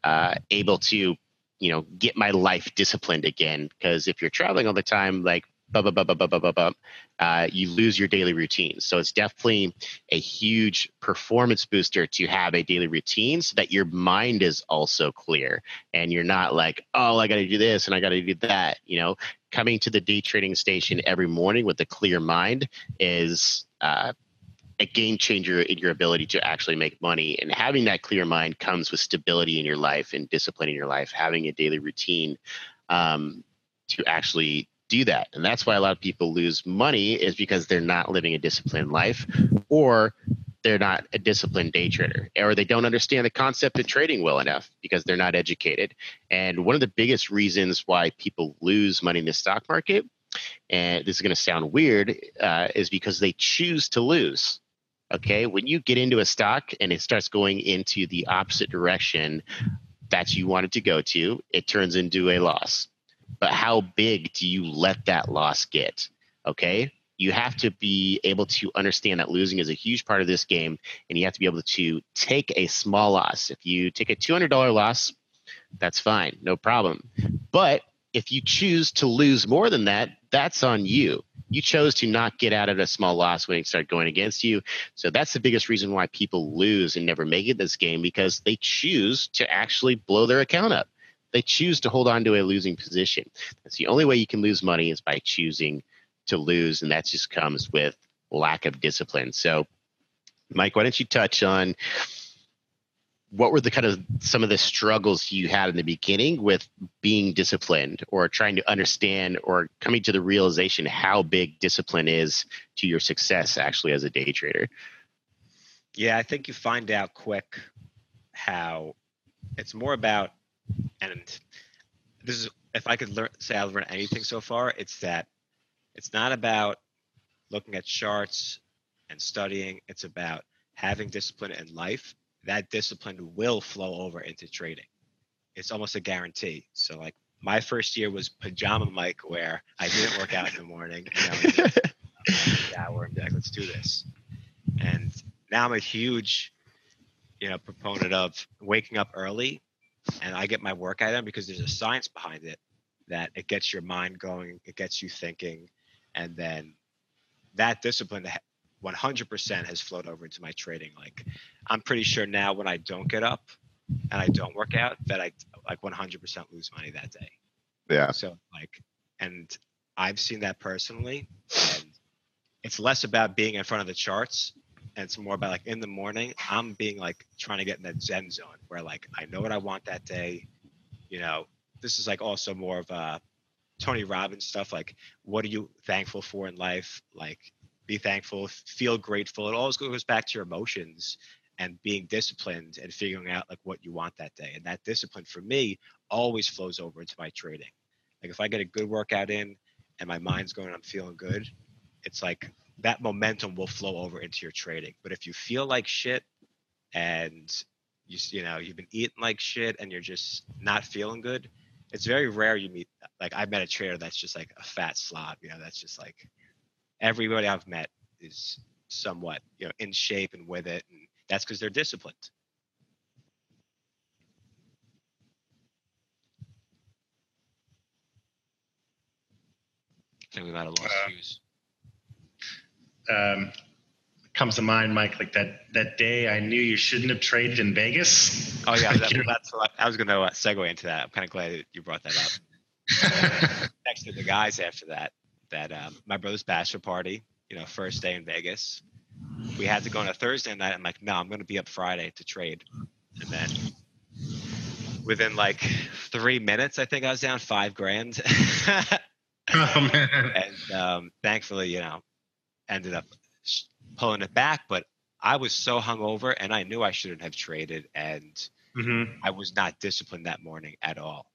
uh, able to, you know, get my life disciplined again. Because if you're traveling all the time, like, blah, blah, blah, blah, blah, blah, blah, uh, you lose your daily routine. So it's definitely a huge performance booster to have a daily routine so that your mind is also clear and you're not like, oh, I got to do this and I got to do that. You know, coming to the day trading station every morning with a clear mind is uh, a game changer in your ability to actually make money. And having that clear mind comes with stability in your life and discipline in your life, having a daily routine um, to actually do that. And that's why a lot of people lose money is because they're not living a disciplined life or they're not a disciplined day trader or they don't understand the concept of trading well enough because they're not educated. And one of the biggest reasons why people lose money in the stock market, and this is going to sound weird, uh, is because they choose to lose. Okay. When you get into a stock and it starts going into the opposite direction that you wanted to go to, it turns into a loss. But how big do you let that loss get? Okay. You have to be able to understand that losing is a huge part of this game, and you have to be able to take a small loss. If you take a $200 loss, that's fine, no problem. But if you choose to lose more than that, that's on you. You chose to not get out of a small loss when it started going against you. So that's the biggest reason why people lose and never make it this game because they choose to actually blow their account up. They choose to hold on to a losing position. That's the only way you can lose money is by choosing to lose, and that just comes with lack of discipline. So, Mike, why don't you touch on what were the kind of some of the struggles you had in the beginning with being disciplined or trying to understand or coming to the realization how big discipline is to your success actually as a day trader? Yeah, I think you find out quick how it's more about, and this is if I could learn say I've learned anything so far, it's that it's not about looking at charts and studying. It's about having discipline in life. That discipline will flow over into trading. It's almost a guarantee. So like my first year was pajama Mike, where I didn't work out in the morning. You know, and be like, let's do this. And now I'm a huge, you know, proponent of waking up early, and I get my workout in because there's a science behind it that it gets your mind going, it gets you thinking, and then that discipline 100% has flowed over into my trading. Like I'm pretty sure now when I don't get up and I don't work out that I like 100% lose money that day. Yeah. So like, and I've seen that personally, and it's less about being in front of the charts and it's more about like in the morning i'm being like trying to get in that zen zone where like i know what i want that day you know? This is like also more of a tony robbins stuff like what are you thankful for in life? Like be thankful feel grateful. It always goes back to your emotions and being disciplined and figuring out like what you want that day. And that discipline for me always flows over into my trading. Like if i get a good workout in and my mind's going i'm feeling good it's like that momentum will flow over into your trading. But if you feel like shit and you you know you've been eating like shit and you're just not feeling good, it's very rare you meet like I've met a trader that's just like a fat slob. You know, that's just like everybody I've met is somewhat you know in shape and with it, and that's because they're disciplined. I think we might have lost uh, um, comes to mind, Mike, like that that day I knew you shouldn't have traded in Vegas. Oh yeah, that, that's what I was going to uh, segue into that. I'm kind of glad you brought that up. Next to the guys after that that um, my brother's bachelor party, you know, first day in Vegas. We had to go on a Thursday night. I'm like, no, I'm going to be up Friday to trade, and then within like three minutes, I think I was down five grand. oh man! And um, thankfully, you know, ended up pulling it back, but I was so hungover and I knew I shouldn't have traded and mm-hmm. I was not disciplined that morning at all.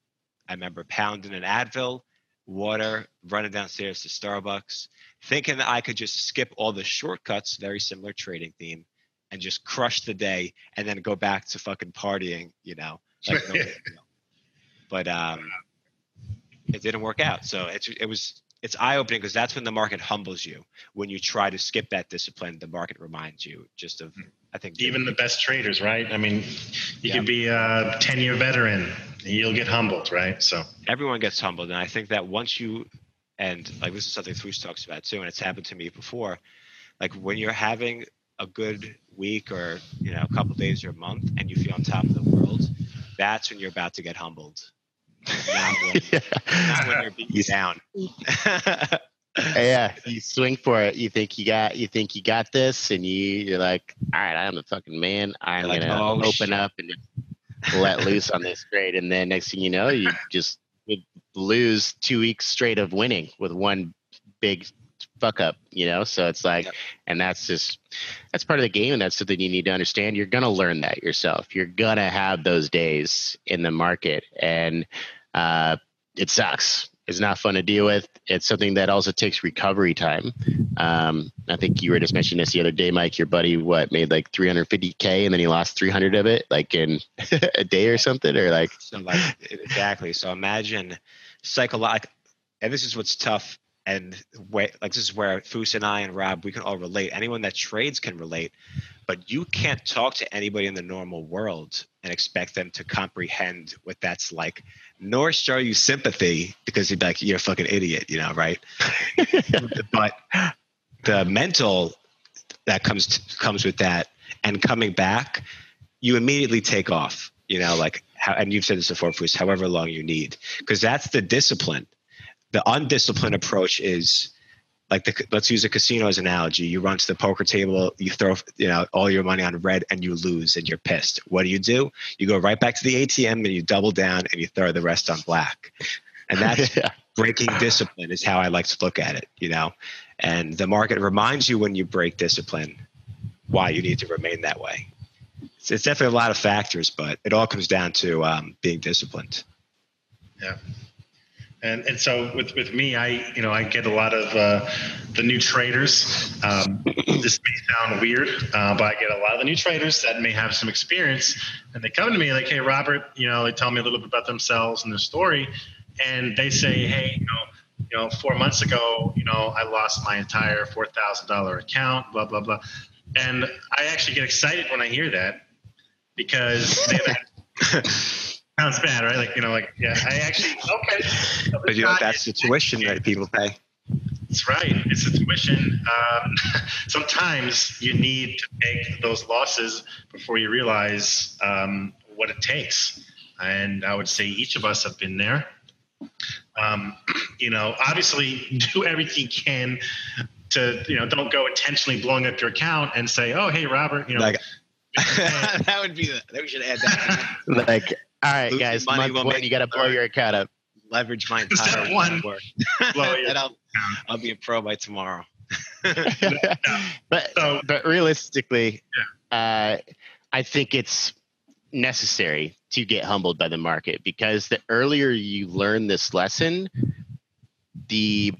I remember pounding an Advil, water, running downstairs to Starbucks, thinking that I could just skip all the shortcuts, very similar trading theme, and just crush the day and then go back to fucking partying, you know. Like no but um, it didn't work out. So it, it was it's eye opening because that's when the market humbles you. When you try to skip that discipline, the market reminds you just of. Hmm. I think even the best traders, right? I mean, you could be a ten year veteran, and you'll get humbled, right? So everyone gets humbled, and I think that once you and like this is something Fous talks about too, and it's happened to me before. Like when you're having a good week or you know a couple days or a month, and you feel on top of the world, that's when you're about to get humbled not when, yeah. not when you're beat down. yeah, you swing for it. You think you got you think you got this, and you you're like, all right, I'm the fucking man. I'm like, gonna oh, open shit. up and let loose on this grade, and then next thing you know, you just lose two weeks straight of winning with one big fuck up, you know? So it's like, yep. and that's just, that's part of the game. And that's something you need to understand. You're going to learn that yourself. You're going to have those days in the market. And uh, it sucks. It's not fun to deal with. It's something that also takes recovery time. Um, I think you were just mentioning this the other day, Mike. Your buddy, what made like 350k, and then he lost 300 of it, like in a day or something, or like. So like exactly. So imagine psychological, and this is what's tough and like this is where Fous and I and Rob we can all relate. Anyone that trades can relate, but you can't talk to anybody in the normal world and expect them to comprehend what that's like, nor show you sympathy because you'd be like, "You're a fucking idiot," you know, right? but the mental that comes to, comes with that and coming back, you immediately take off. You know, like how, and you've said this before, Fous, however long you need, because that's the discipline the undisciplined approach is like the, let's use a casino as an analogy. You run to the poker table, you throw you know all your money on red, and you lose, and you're pissed. What do you do? You go right back to the ATM and you double down and you throw the rest on black. And that's yeah. breaking discipline is how I like to look at it. You know, and the market reminds you when you break discipline why you need to remain that way. It's, it's definitely a lot of factors, but it all comes down to um, being disciplined. Yeah. And, and so with, with me, I you know I get a lot of uh, the new traders. Um, this may sound weird, uh, but I get a lot of the new traders that may have some experience, and they come to me like, "Hey, Robert, you know, they tell me a little bit about themselves and their story, and they say, hey, you know, you know, four months ago, you know, I lost my entire four thousand dollar account, blah blah blah, and I actually get excited when I hear that because sounds bad, right? Like you know, like yeah, I actually okay. But you know, that's the tuition that people pay. That's right. It's a tuition. Um, sometimes you need to take those losses before you realize um, what it takes. And I would say each of us have been there. Um, you know, obviously, do everything you can to, you know, don't go intentionally blowing up your account and say, "Oh, hey, Robert," you know. Like, that would be the. We should add that. like, all right, Losing guys, money month will one, make you got to you blow your account up. Leverage my Step entire one. network. Blow your and I'll, I'll be a pro by tomorrow. but So- but realistically, uh, I think it's necessary to get humbled by the market because the earlier you learn this lesson, the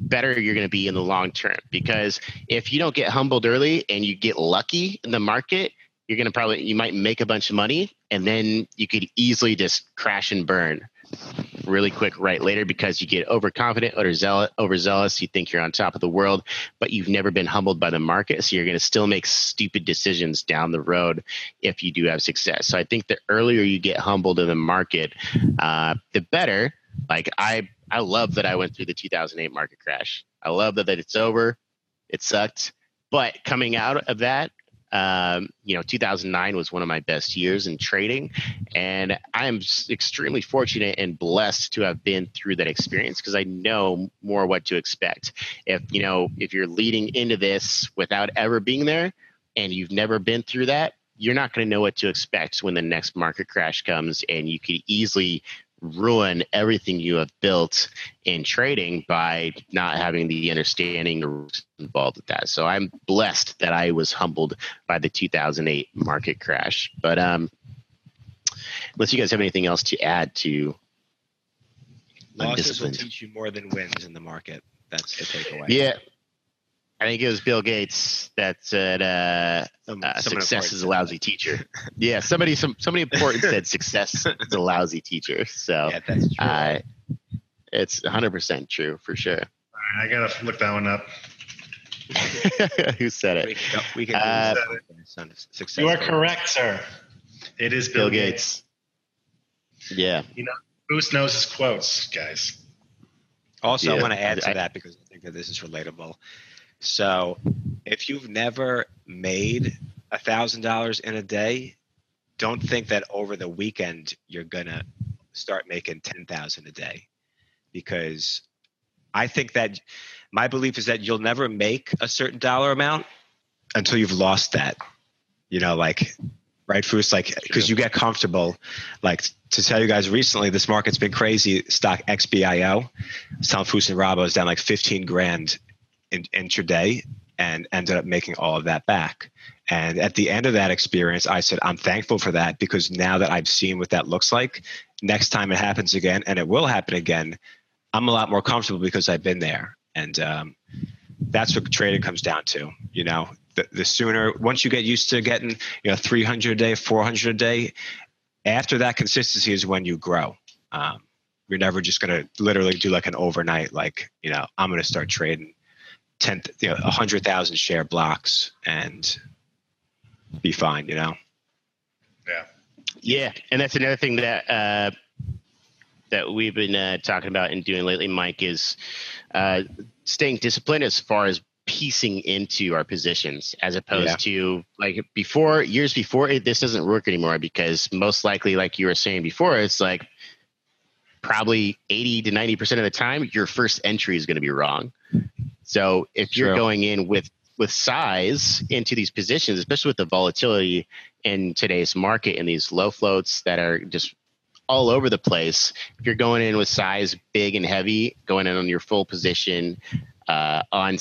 better you're going to be in the long term. Because if you don't get humbled early and you get lucky in the market, you're going to probably you might make a bunch of money and then you could easily just crash and burn really quick right later because you get overconfident overzealous, overzealous. You think you're on top of the world but you've never been humbled by the market. So you're going to still make stupid decisions down the road if you do have success. So i think the earlier you get humbled in the market uh, the better. Like i i love that i went through the 2008 market crash. I love that, that it's over. It sucked. But coming out of that um, you know 2009 was one of my best years in trading and i'm extremely fortunate and blessed to have been through that experience because i know more what to expect. If you know if you're leading into this without ever being there and you've never been through that you're not going to know what to expect when the next market crash comes and you could easily ruin everything you have built in trading by not having the understanding involved with that so i'm blessed that i was humbled by the 2008 market crash but um unless you guys have anything else to add to Losses will teach you more than wins in the market. That's the takeaway. Yeah. I think it was Bill Gates that said uh, Some- uh, success is a said lousy teacher. Yeah, somebody some somebody important said success is a lousy teacher. So. Yeah, that's true. uh, it's 100% true for sure. I gotta look that one up. Who said we it? can, we can Uh, do this on success. You are correct, sir. It is Bill, Bill Gates. Gates. Yeah. Boost knows his quotes, guys. Also, I want to add to I- that because I think that this is relatable. So, if you've never made a thousand dollars in a day, don't think that over the weekend you're gonna start making ten thousand a day, because I think that my belief is that you'll never make a certain dollar amount until you've lost that. You know, like right, Fous, like because you get comfortable. Like to tell you guys recently, this market's been crazy. Stock XBIO, Tom Fous and Robo is down like 15 grand in, intraday and ended up making all of that back. And at the end of that experience, I said, I'm thankful for that because now that I've seen what that looks like, next time it happens again, and it will happen again, I'm a lot more comfortable because I've been there. And um, that's what trading comes down to. You know, the, the sooner, once you get used to getting, you know, 300 a day, 400 a day, after that consistency is when you grow. Um, you're never just going to literally do like an overnight, like, you know, I'm going to start trading 10, you know, 100,000 share blocks and be fine, you know? Yeah. Yeah, and that's another thing that uh, that we've been uh, talking about and doing lately, Mike, is uh, staying disciplined as far as piecing into our positions, as opposed Yeah. to like before years before. It, this doesn't work anymore because most likely, like you were saying before, it's like probably eighty to ninety percent of the time, your first entry is going to be wrong. So if you're going in with with size into these positions, especially with the volatility in today's market and these low floats that are just all over the place. If you're going in with size big and heavy, going in on your full position uh, on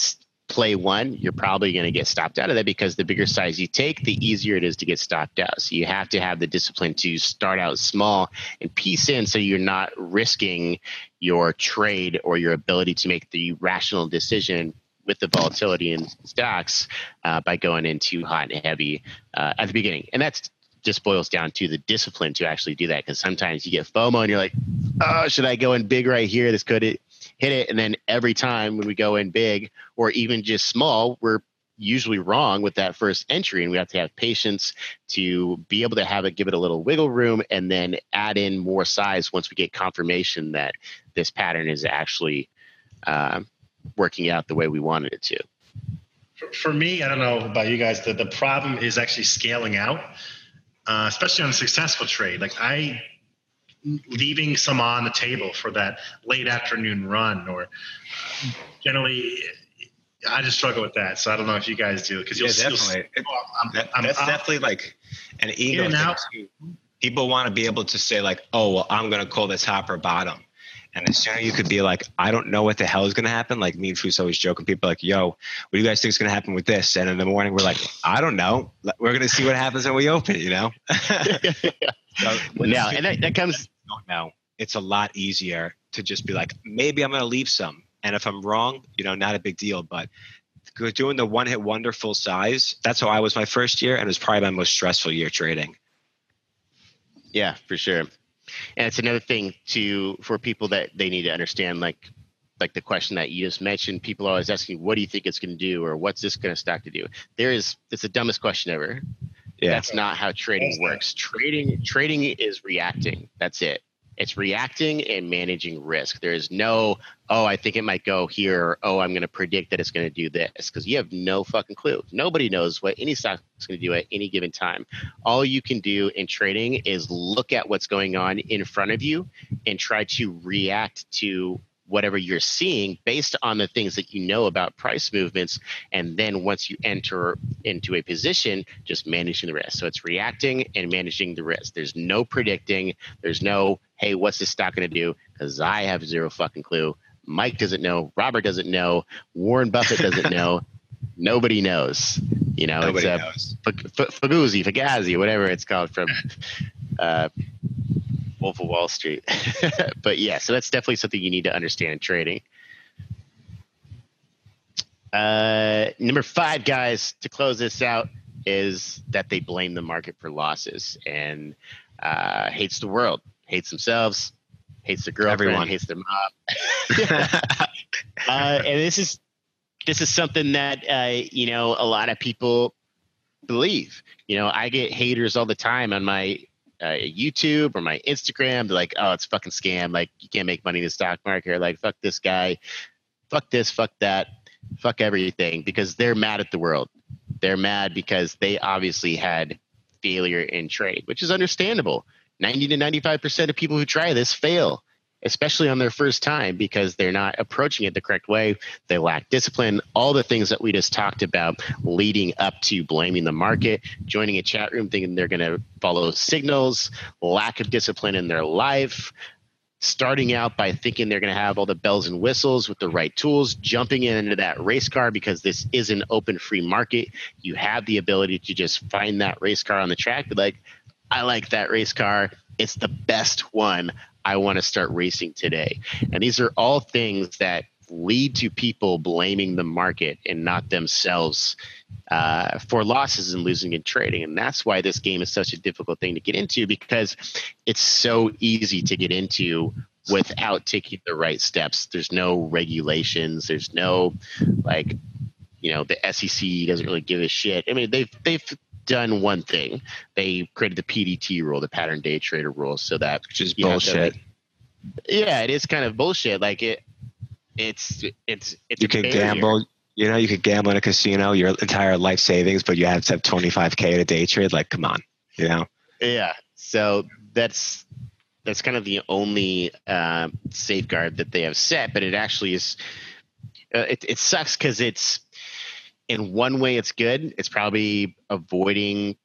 play one, you're probably going to get stopped out of that because the bigger size you take, the easier it is to get stopped out. So you have to have the discipline to start out small and piece in so you're not risking your trade or your ability to make the rational decision with the volatility in stocks uh, by going in too hot and heavy uh, at the beginning. And that's just boils down to the discipline to actually do that because sometimes you get FOMO and you're like, oh, should I go in big right here? This could hit it. And then every time when we go in big or even just small, we're usually wrong with that first entry and we have to have patience to be able to have it give it a little wiggle room and then add in more size once we get confirmation that this pattern is actually uh, working out the way we wanted it to for, me i don't know about you guys the, the problem is actually scaling out uh, especially on a successful trade like i leaving some on the table for that late afternoon run or uh, generally I just struggle with that, so I don't know if you guys do because you'll, yeah, definitely. You'll, I'm, that, I'm, that's I'm, definitely like an ego thing. People want to be able to say like, "Oh, well, I'm going to call this top or bottom," and the sooner you could be like, "I don't know what the hell is going to happen," like me and Fous always joking. People like, "Yo, what do you guys think is going to happen with this?" And in the morning, we're like, "I don't know. We're going to see what happens when we open." You know. so, now, and that, that comes. Don't know. It's a lot easier to just be like, maybe I'm going to leave some and if I'm wrong, you know, not a big deal. But doing the one hit wonder full size, that's how I was my first year, and it was probably my most stressful year trading. Yeah, for sure. And it's another thing to for people that they need to understand, like like the question that you just mentioned. People are always asking, "What do you think it's going to do?" or "What's this going to start to do?" There is it's the dumbest question ever. Yeah. That's not how trading works. Trading trading is reacting. That's it. It's reacting and managing risk. There is no, oh, I think it might go here, or, oh, I'm going to predict that it's going to do this, because you have no fucking clue. Nobody knows what any stock is going to do at any given time. All you can do in trading is look at what's going on in front of you and try to react to whatever you're seeing based on the things that you know about price movements. And then once you enter into a position, just managing the risk. So it's reacting and managing the risk. There's no predicting. There's no, hey, what's this stock going to do? Because I have zero fucking clue. Mike doesn't know. Robert doesn't know. Warren Buffett doesn't know. Nobody knows. You know, Nobody it's uh, F- F- Fugazi, whatever it's called from uh, Wolf of Wall Street. but yeah, so that's definitely something you need to understand in trading. Uh, number five, guys, to close this out, is that they blame the market for losses and uh, hates the world, hates themselves, hates the girlfriend, Everyone. hates their mom. uh, and this is this is something that uh, you know a lot of people believe. You know, I get haters all the time on my uh, YouTube or my Instagram. They're like, oh, it's fucking scam. Like, you can't make money in the stock market. Like, fuck this guy. Fuck this. Fuck that. Fuck everything because they're mad at the world. They're mad because they obviously had failure in trade, which is understandable. 90 to 95% of people who try this fail especially on their first time because they're not approaching it the correct way. They lack discipline, all the things that we just talked about leading up to blaming the market, joining a chat room thinking they're going to follow signals, lack of discipline in their life. Starting out by thinking they're going to have all the bells and whistles with the right tools, jumping into that race car because this is an open free market. You have the ability to just find that race car on the track, like, I like that race car. It's the best one. I want to start racing today. And these are all things that lead to people blaming the market and not themselves uh, for losses and losing in trading. And that's why this game is such a difficult thing to get into because it's so easy to get into without taking the right steps. There's no regulations. There's no like, you know, the SEC doesn't really give a shit. I mean, they've they've done one thing. They created the PDT rule, the pattern day trader rule, so that which is bullshit. To, yeah, it is kind of bullshit. Like it, it's it's it's. You can gamble. You know, you could gamble in a casino your entire life savings, but you have to have twenty five k at a day trade. Like, come on, you know. Yeah. So that's that's kind of the only uh, safeguard that they have set, but it actually is. Uh, it, it sucks because it's in one way it's good. It's probably avoiding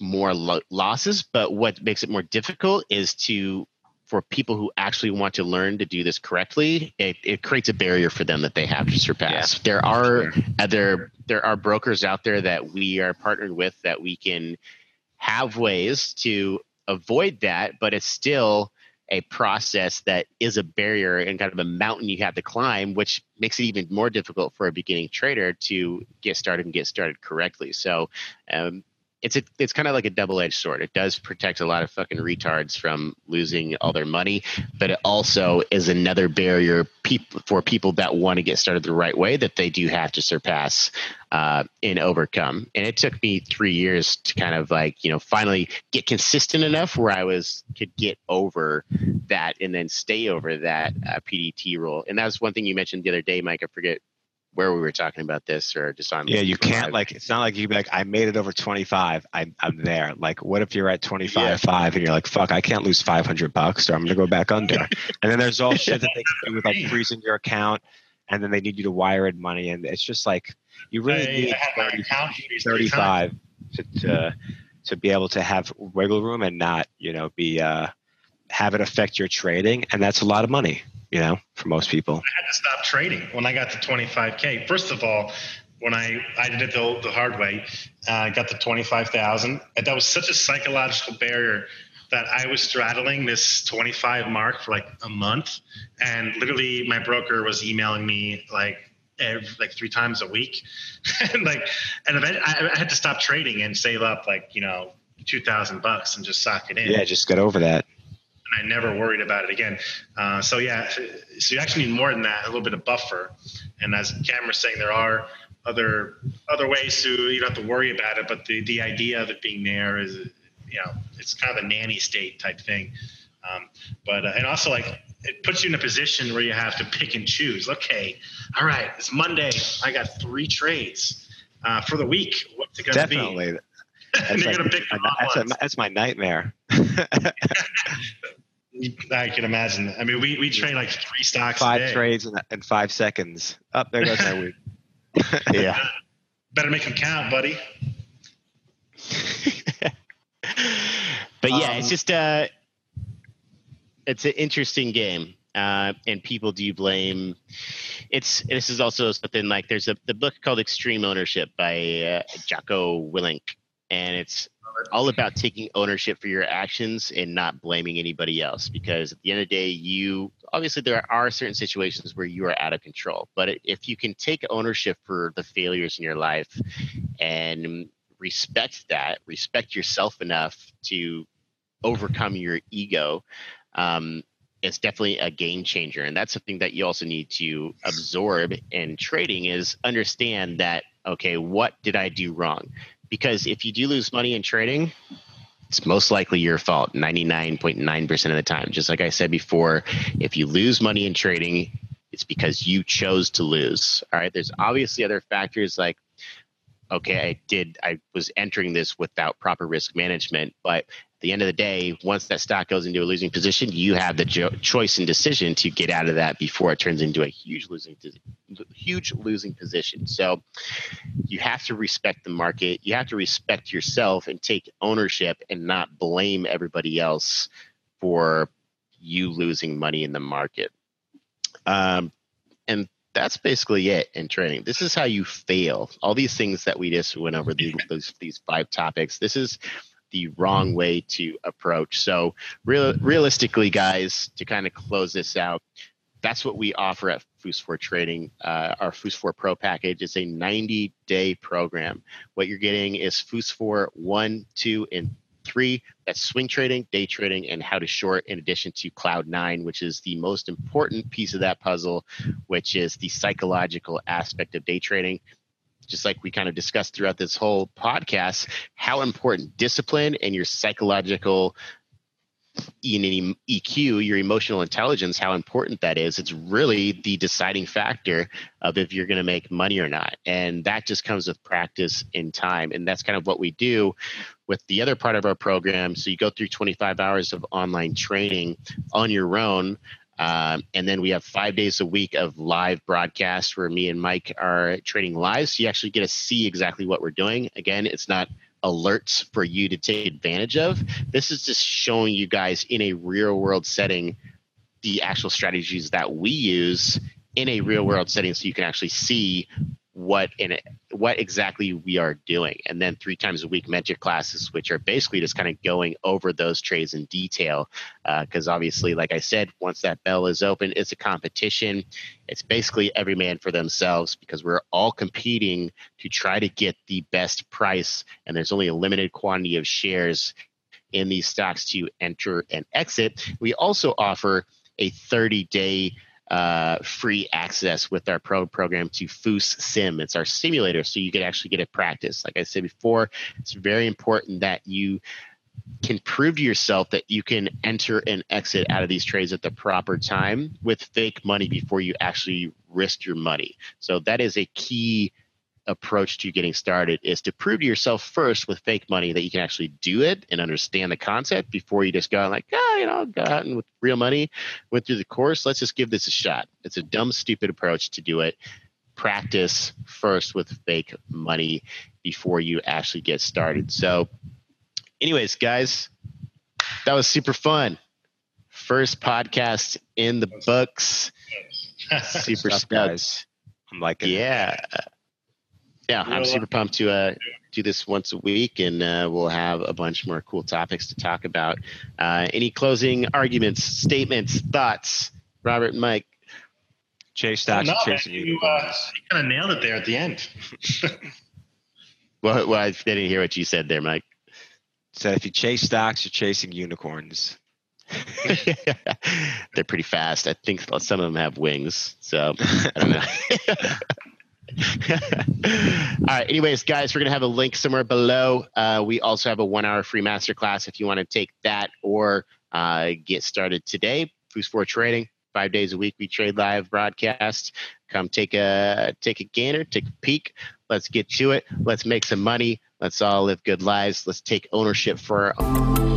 more lo- losses, but what makes it more difficult is to for people who actually want to learn to do this correctly, it, it creates a barrier for them that they have to surpass. Yeah, there are other there are brokers out there that we are partnered with that we can have ways to avoid that, but it's still a process that is a barrier and kind of a mountain you have to climb, which makes it even more difficult for a beginning trader to get started and get started correctly. So, um, it's a it's kind of like a double edged sword. It does protect a lot of fucking retards from losing all their money, but it also is another barrier peop- for people that want to get started the right way that they do have to surpass uh, and overcome. And it took me three years to kind of like you know finally get consistent enough where I was could get over that and then stay over that uh, PDT rule. And that was one thing you mentioned the other day, Mike. I forget where we were talking about this or just on yeah you can't like it's not like you be like i made it over 25 I'm, I'm there. Like what if you're at 25 yeah. 5 and you're like fuck i can't lose 500 bucks or i'm gonna go back under. And then there's all shit that they can do with like freezing your account and then they need you to wire in money and it's just like you really I, need I 30, 35 to, to to be able to have wiggle room and not you know be uh have it affect your trading and that's a lot of money you know, for most people. I had to stop trading when I got to 25K. First of all, when I, I did it the, the hard way, uh, I got to 25,000. And that was such a psychological barrier that I was straddling this 25 mark for like a month. And literally, my broker was emailing me like, every, like three times a week. and like, and eventually I, I had to stop trading and save up like, you know, 2000 bucks and just sock it in. Yeah, just get over that. I never worried about it again. Uh, so yeah, so you actually need more than that, a little bit of buffer. And as Cameron's saying, there are other other ways to you don't have to worry about it, but the the idea of it being there is, you know, it's kind of a nanny state type thing. Um, but uh, and also like it puts you in a position where you have to pick and choose. Okay, all right, it's Monday. I got three trades uh, for the week. What's it going to be? Definitely. That's, like, that's, a, that's, my nightmare. I can imagine. I mean, we, we train like three stocks. Five trades in, in, five seconds. Up oh, there goes my week. yeah. Better make them count, buddy. but yeah, um, it's just uh it's an interesting game. Uh, and people do blame it's this is also something like there's a the book called Extreme Ownership by uh, Jocko Willink and it's all about taking ownership for your actions and not blaming anybody else because at the end of the day you obviously there are certain situations where you are out of control but if you can take ownership for the failures in your life and respect that respect yourself enough to overcome your ego um, it's definitely a game changer. And that's something that you also need to absorb in trading is understand that okay what did i do wrong because if you do lose money in trading, it's most likely your fault 99.9% of the time. Just like I said before, if you lose money in trading, it's because you chose to lose. All right. There's obviously other factors like, okay, I did, I was entering this without proper risk management, but at the end of the day, once that stock goes into a losing position, you have the jo- choice and decision to get out of that before it turns into a huge losing, huge losing position. So you have to respect the market. You have to respect yourself and take ownership and not blame everybody else for you losing money in the market. Um, and that's basically it in trading. This is how you fail. All these things that we just went over these those, these five topics. This is the wrong way to approach. So, real, realistically, guys, to kind of close this out, that's what we offer at Fous4 Trading. Uh, our Fous4 Pro package is a 90 day program. What you're getting is Fous4 1, 2, and 3. That's swing trading, day trading, and how to short, in addition to Cloud 9, which is the most important piece of that puzzle, which is the psychological aspect of day trading just like we kind of discussed throughout this whole podcast, how important discipline and your psychological EQ, your emotional intelligence, how important that is. It's really the deciding factor of if you're going to make money or not. And that just comes with practice and time. And that's kind of what we do with the other part of our program. So you go through 25 hours of online training on your own. Um, and then we have five days a week of live broadcasts where me and Mike are training live. So you actually get to see exactly what we're doing. Again, it's not alerts for you to take advantage of. This is just showing you guys in a real world setting the actual strategies that we use in a real world setting so you can actually see what in it what exactly we are doing. And then three times a week mentor classes, which are basically just kind of going over those trades in detail. Because uh, obviously, like I said, once that bell is open, it's a competition. It's basically every man for themselves because we're all competing to try to get the best price. And there's only a limited quantity of shares in these stocks to enter and exit. We also offer a 30 day uh, free access with our pro program to Fous Sim. It's our simulator, so you can actually get a practice. Like I said before, it's very important that you can prove to yourself that you can enter and exit out of these trades at the proper time with fake money before you actually risk your money. So that is a key approach to getting started is to prove to yourself first with fake money that you can actually do it and understand the concept before you just go like, oh, you know, go out and with real money, went through the course. Let's just give this a shot. It's a dumb, stupid approach to do it. Practice first with fake money before you actually get started. So, anyways, guys, that was super fun. First podcast in the books. super stoked. Guys. I'm like, yeah. It yeah, I'm super pumped to uh, do this once a week, and uh, we'll have a bunch more cool topics to talk about. Uh, any closing arguments, statements, thoughts, Robert and Mike? Chase stocks, no, chasing you. Uh, you kind of nailed it there at the end. well, well, I didn't hear what you said there, Mike. So if you chase stocks, you're chasing unicorns. They're pretty fast. I think some of them have wings. So I don't know. All right. Anyways, guys, we're gonna have a link somewhere below. Uh, we also have a one-hour free masterclass if you want to take that or uh, get started today. Fous4 Trading, five days a week. We trade live broadcast. Come take a take a gander, take a peek. Let's get to it. Let's make some money. Let's all live good lives. Let's take ownership for. Our-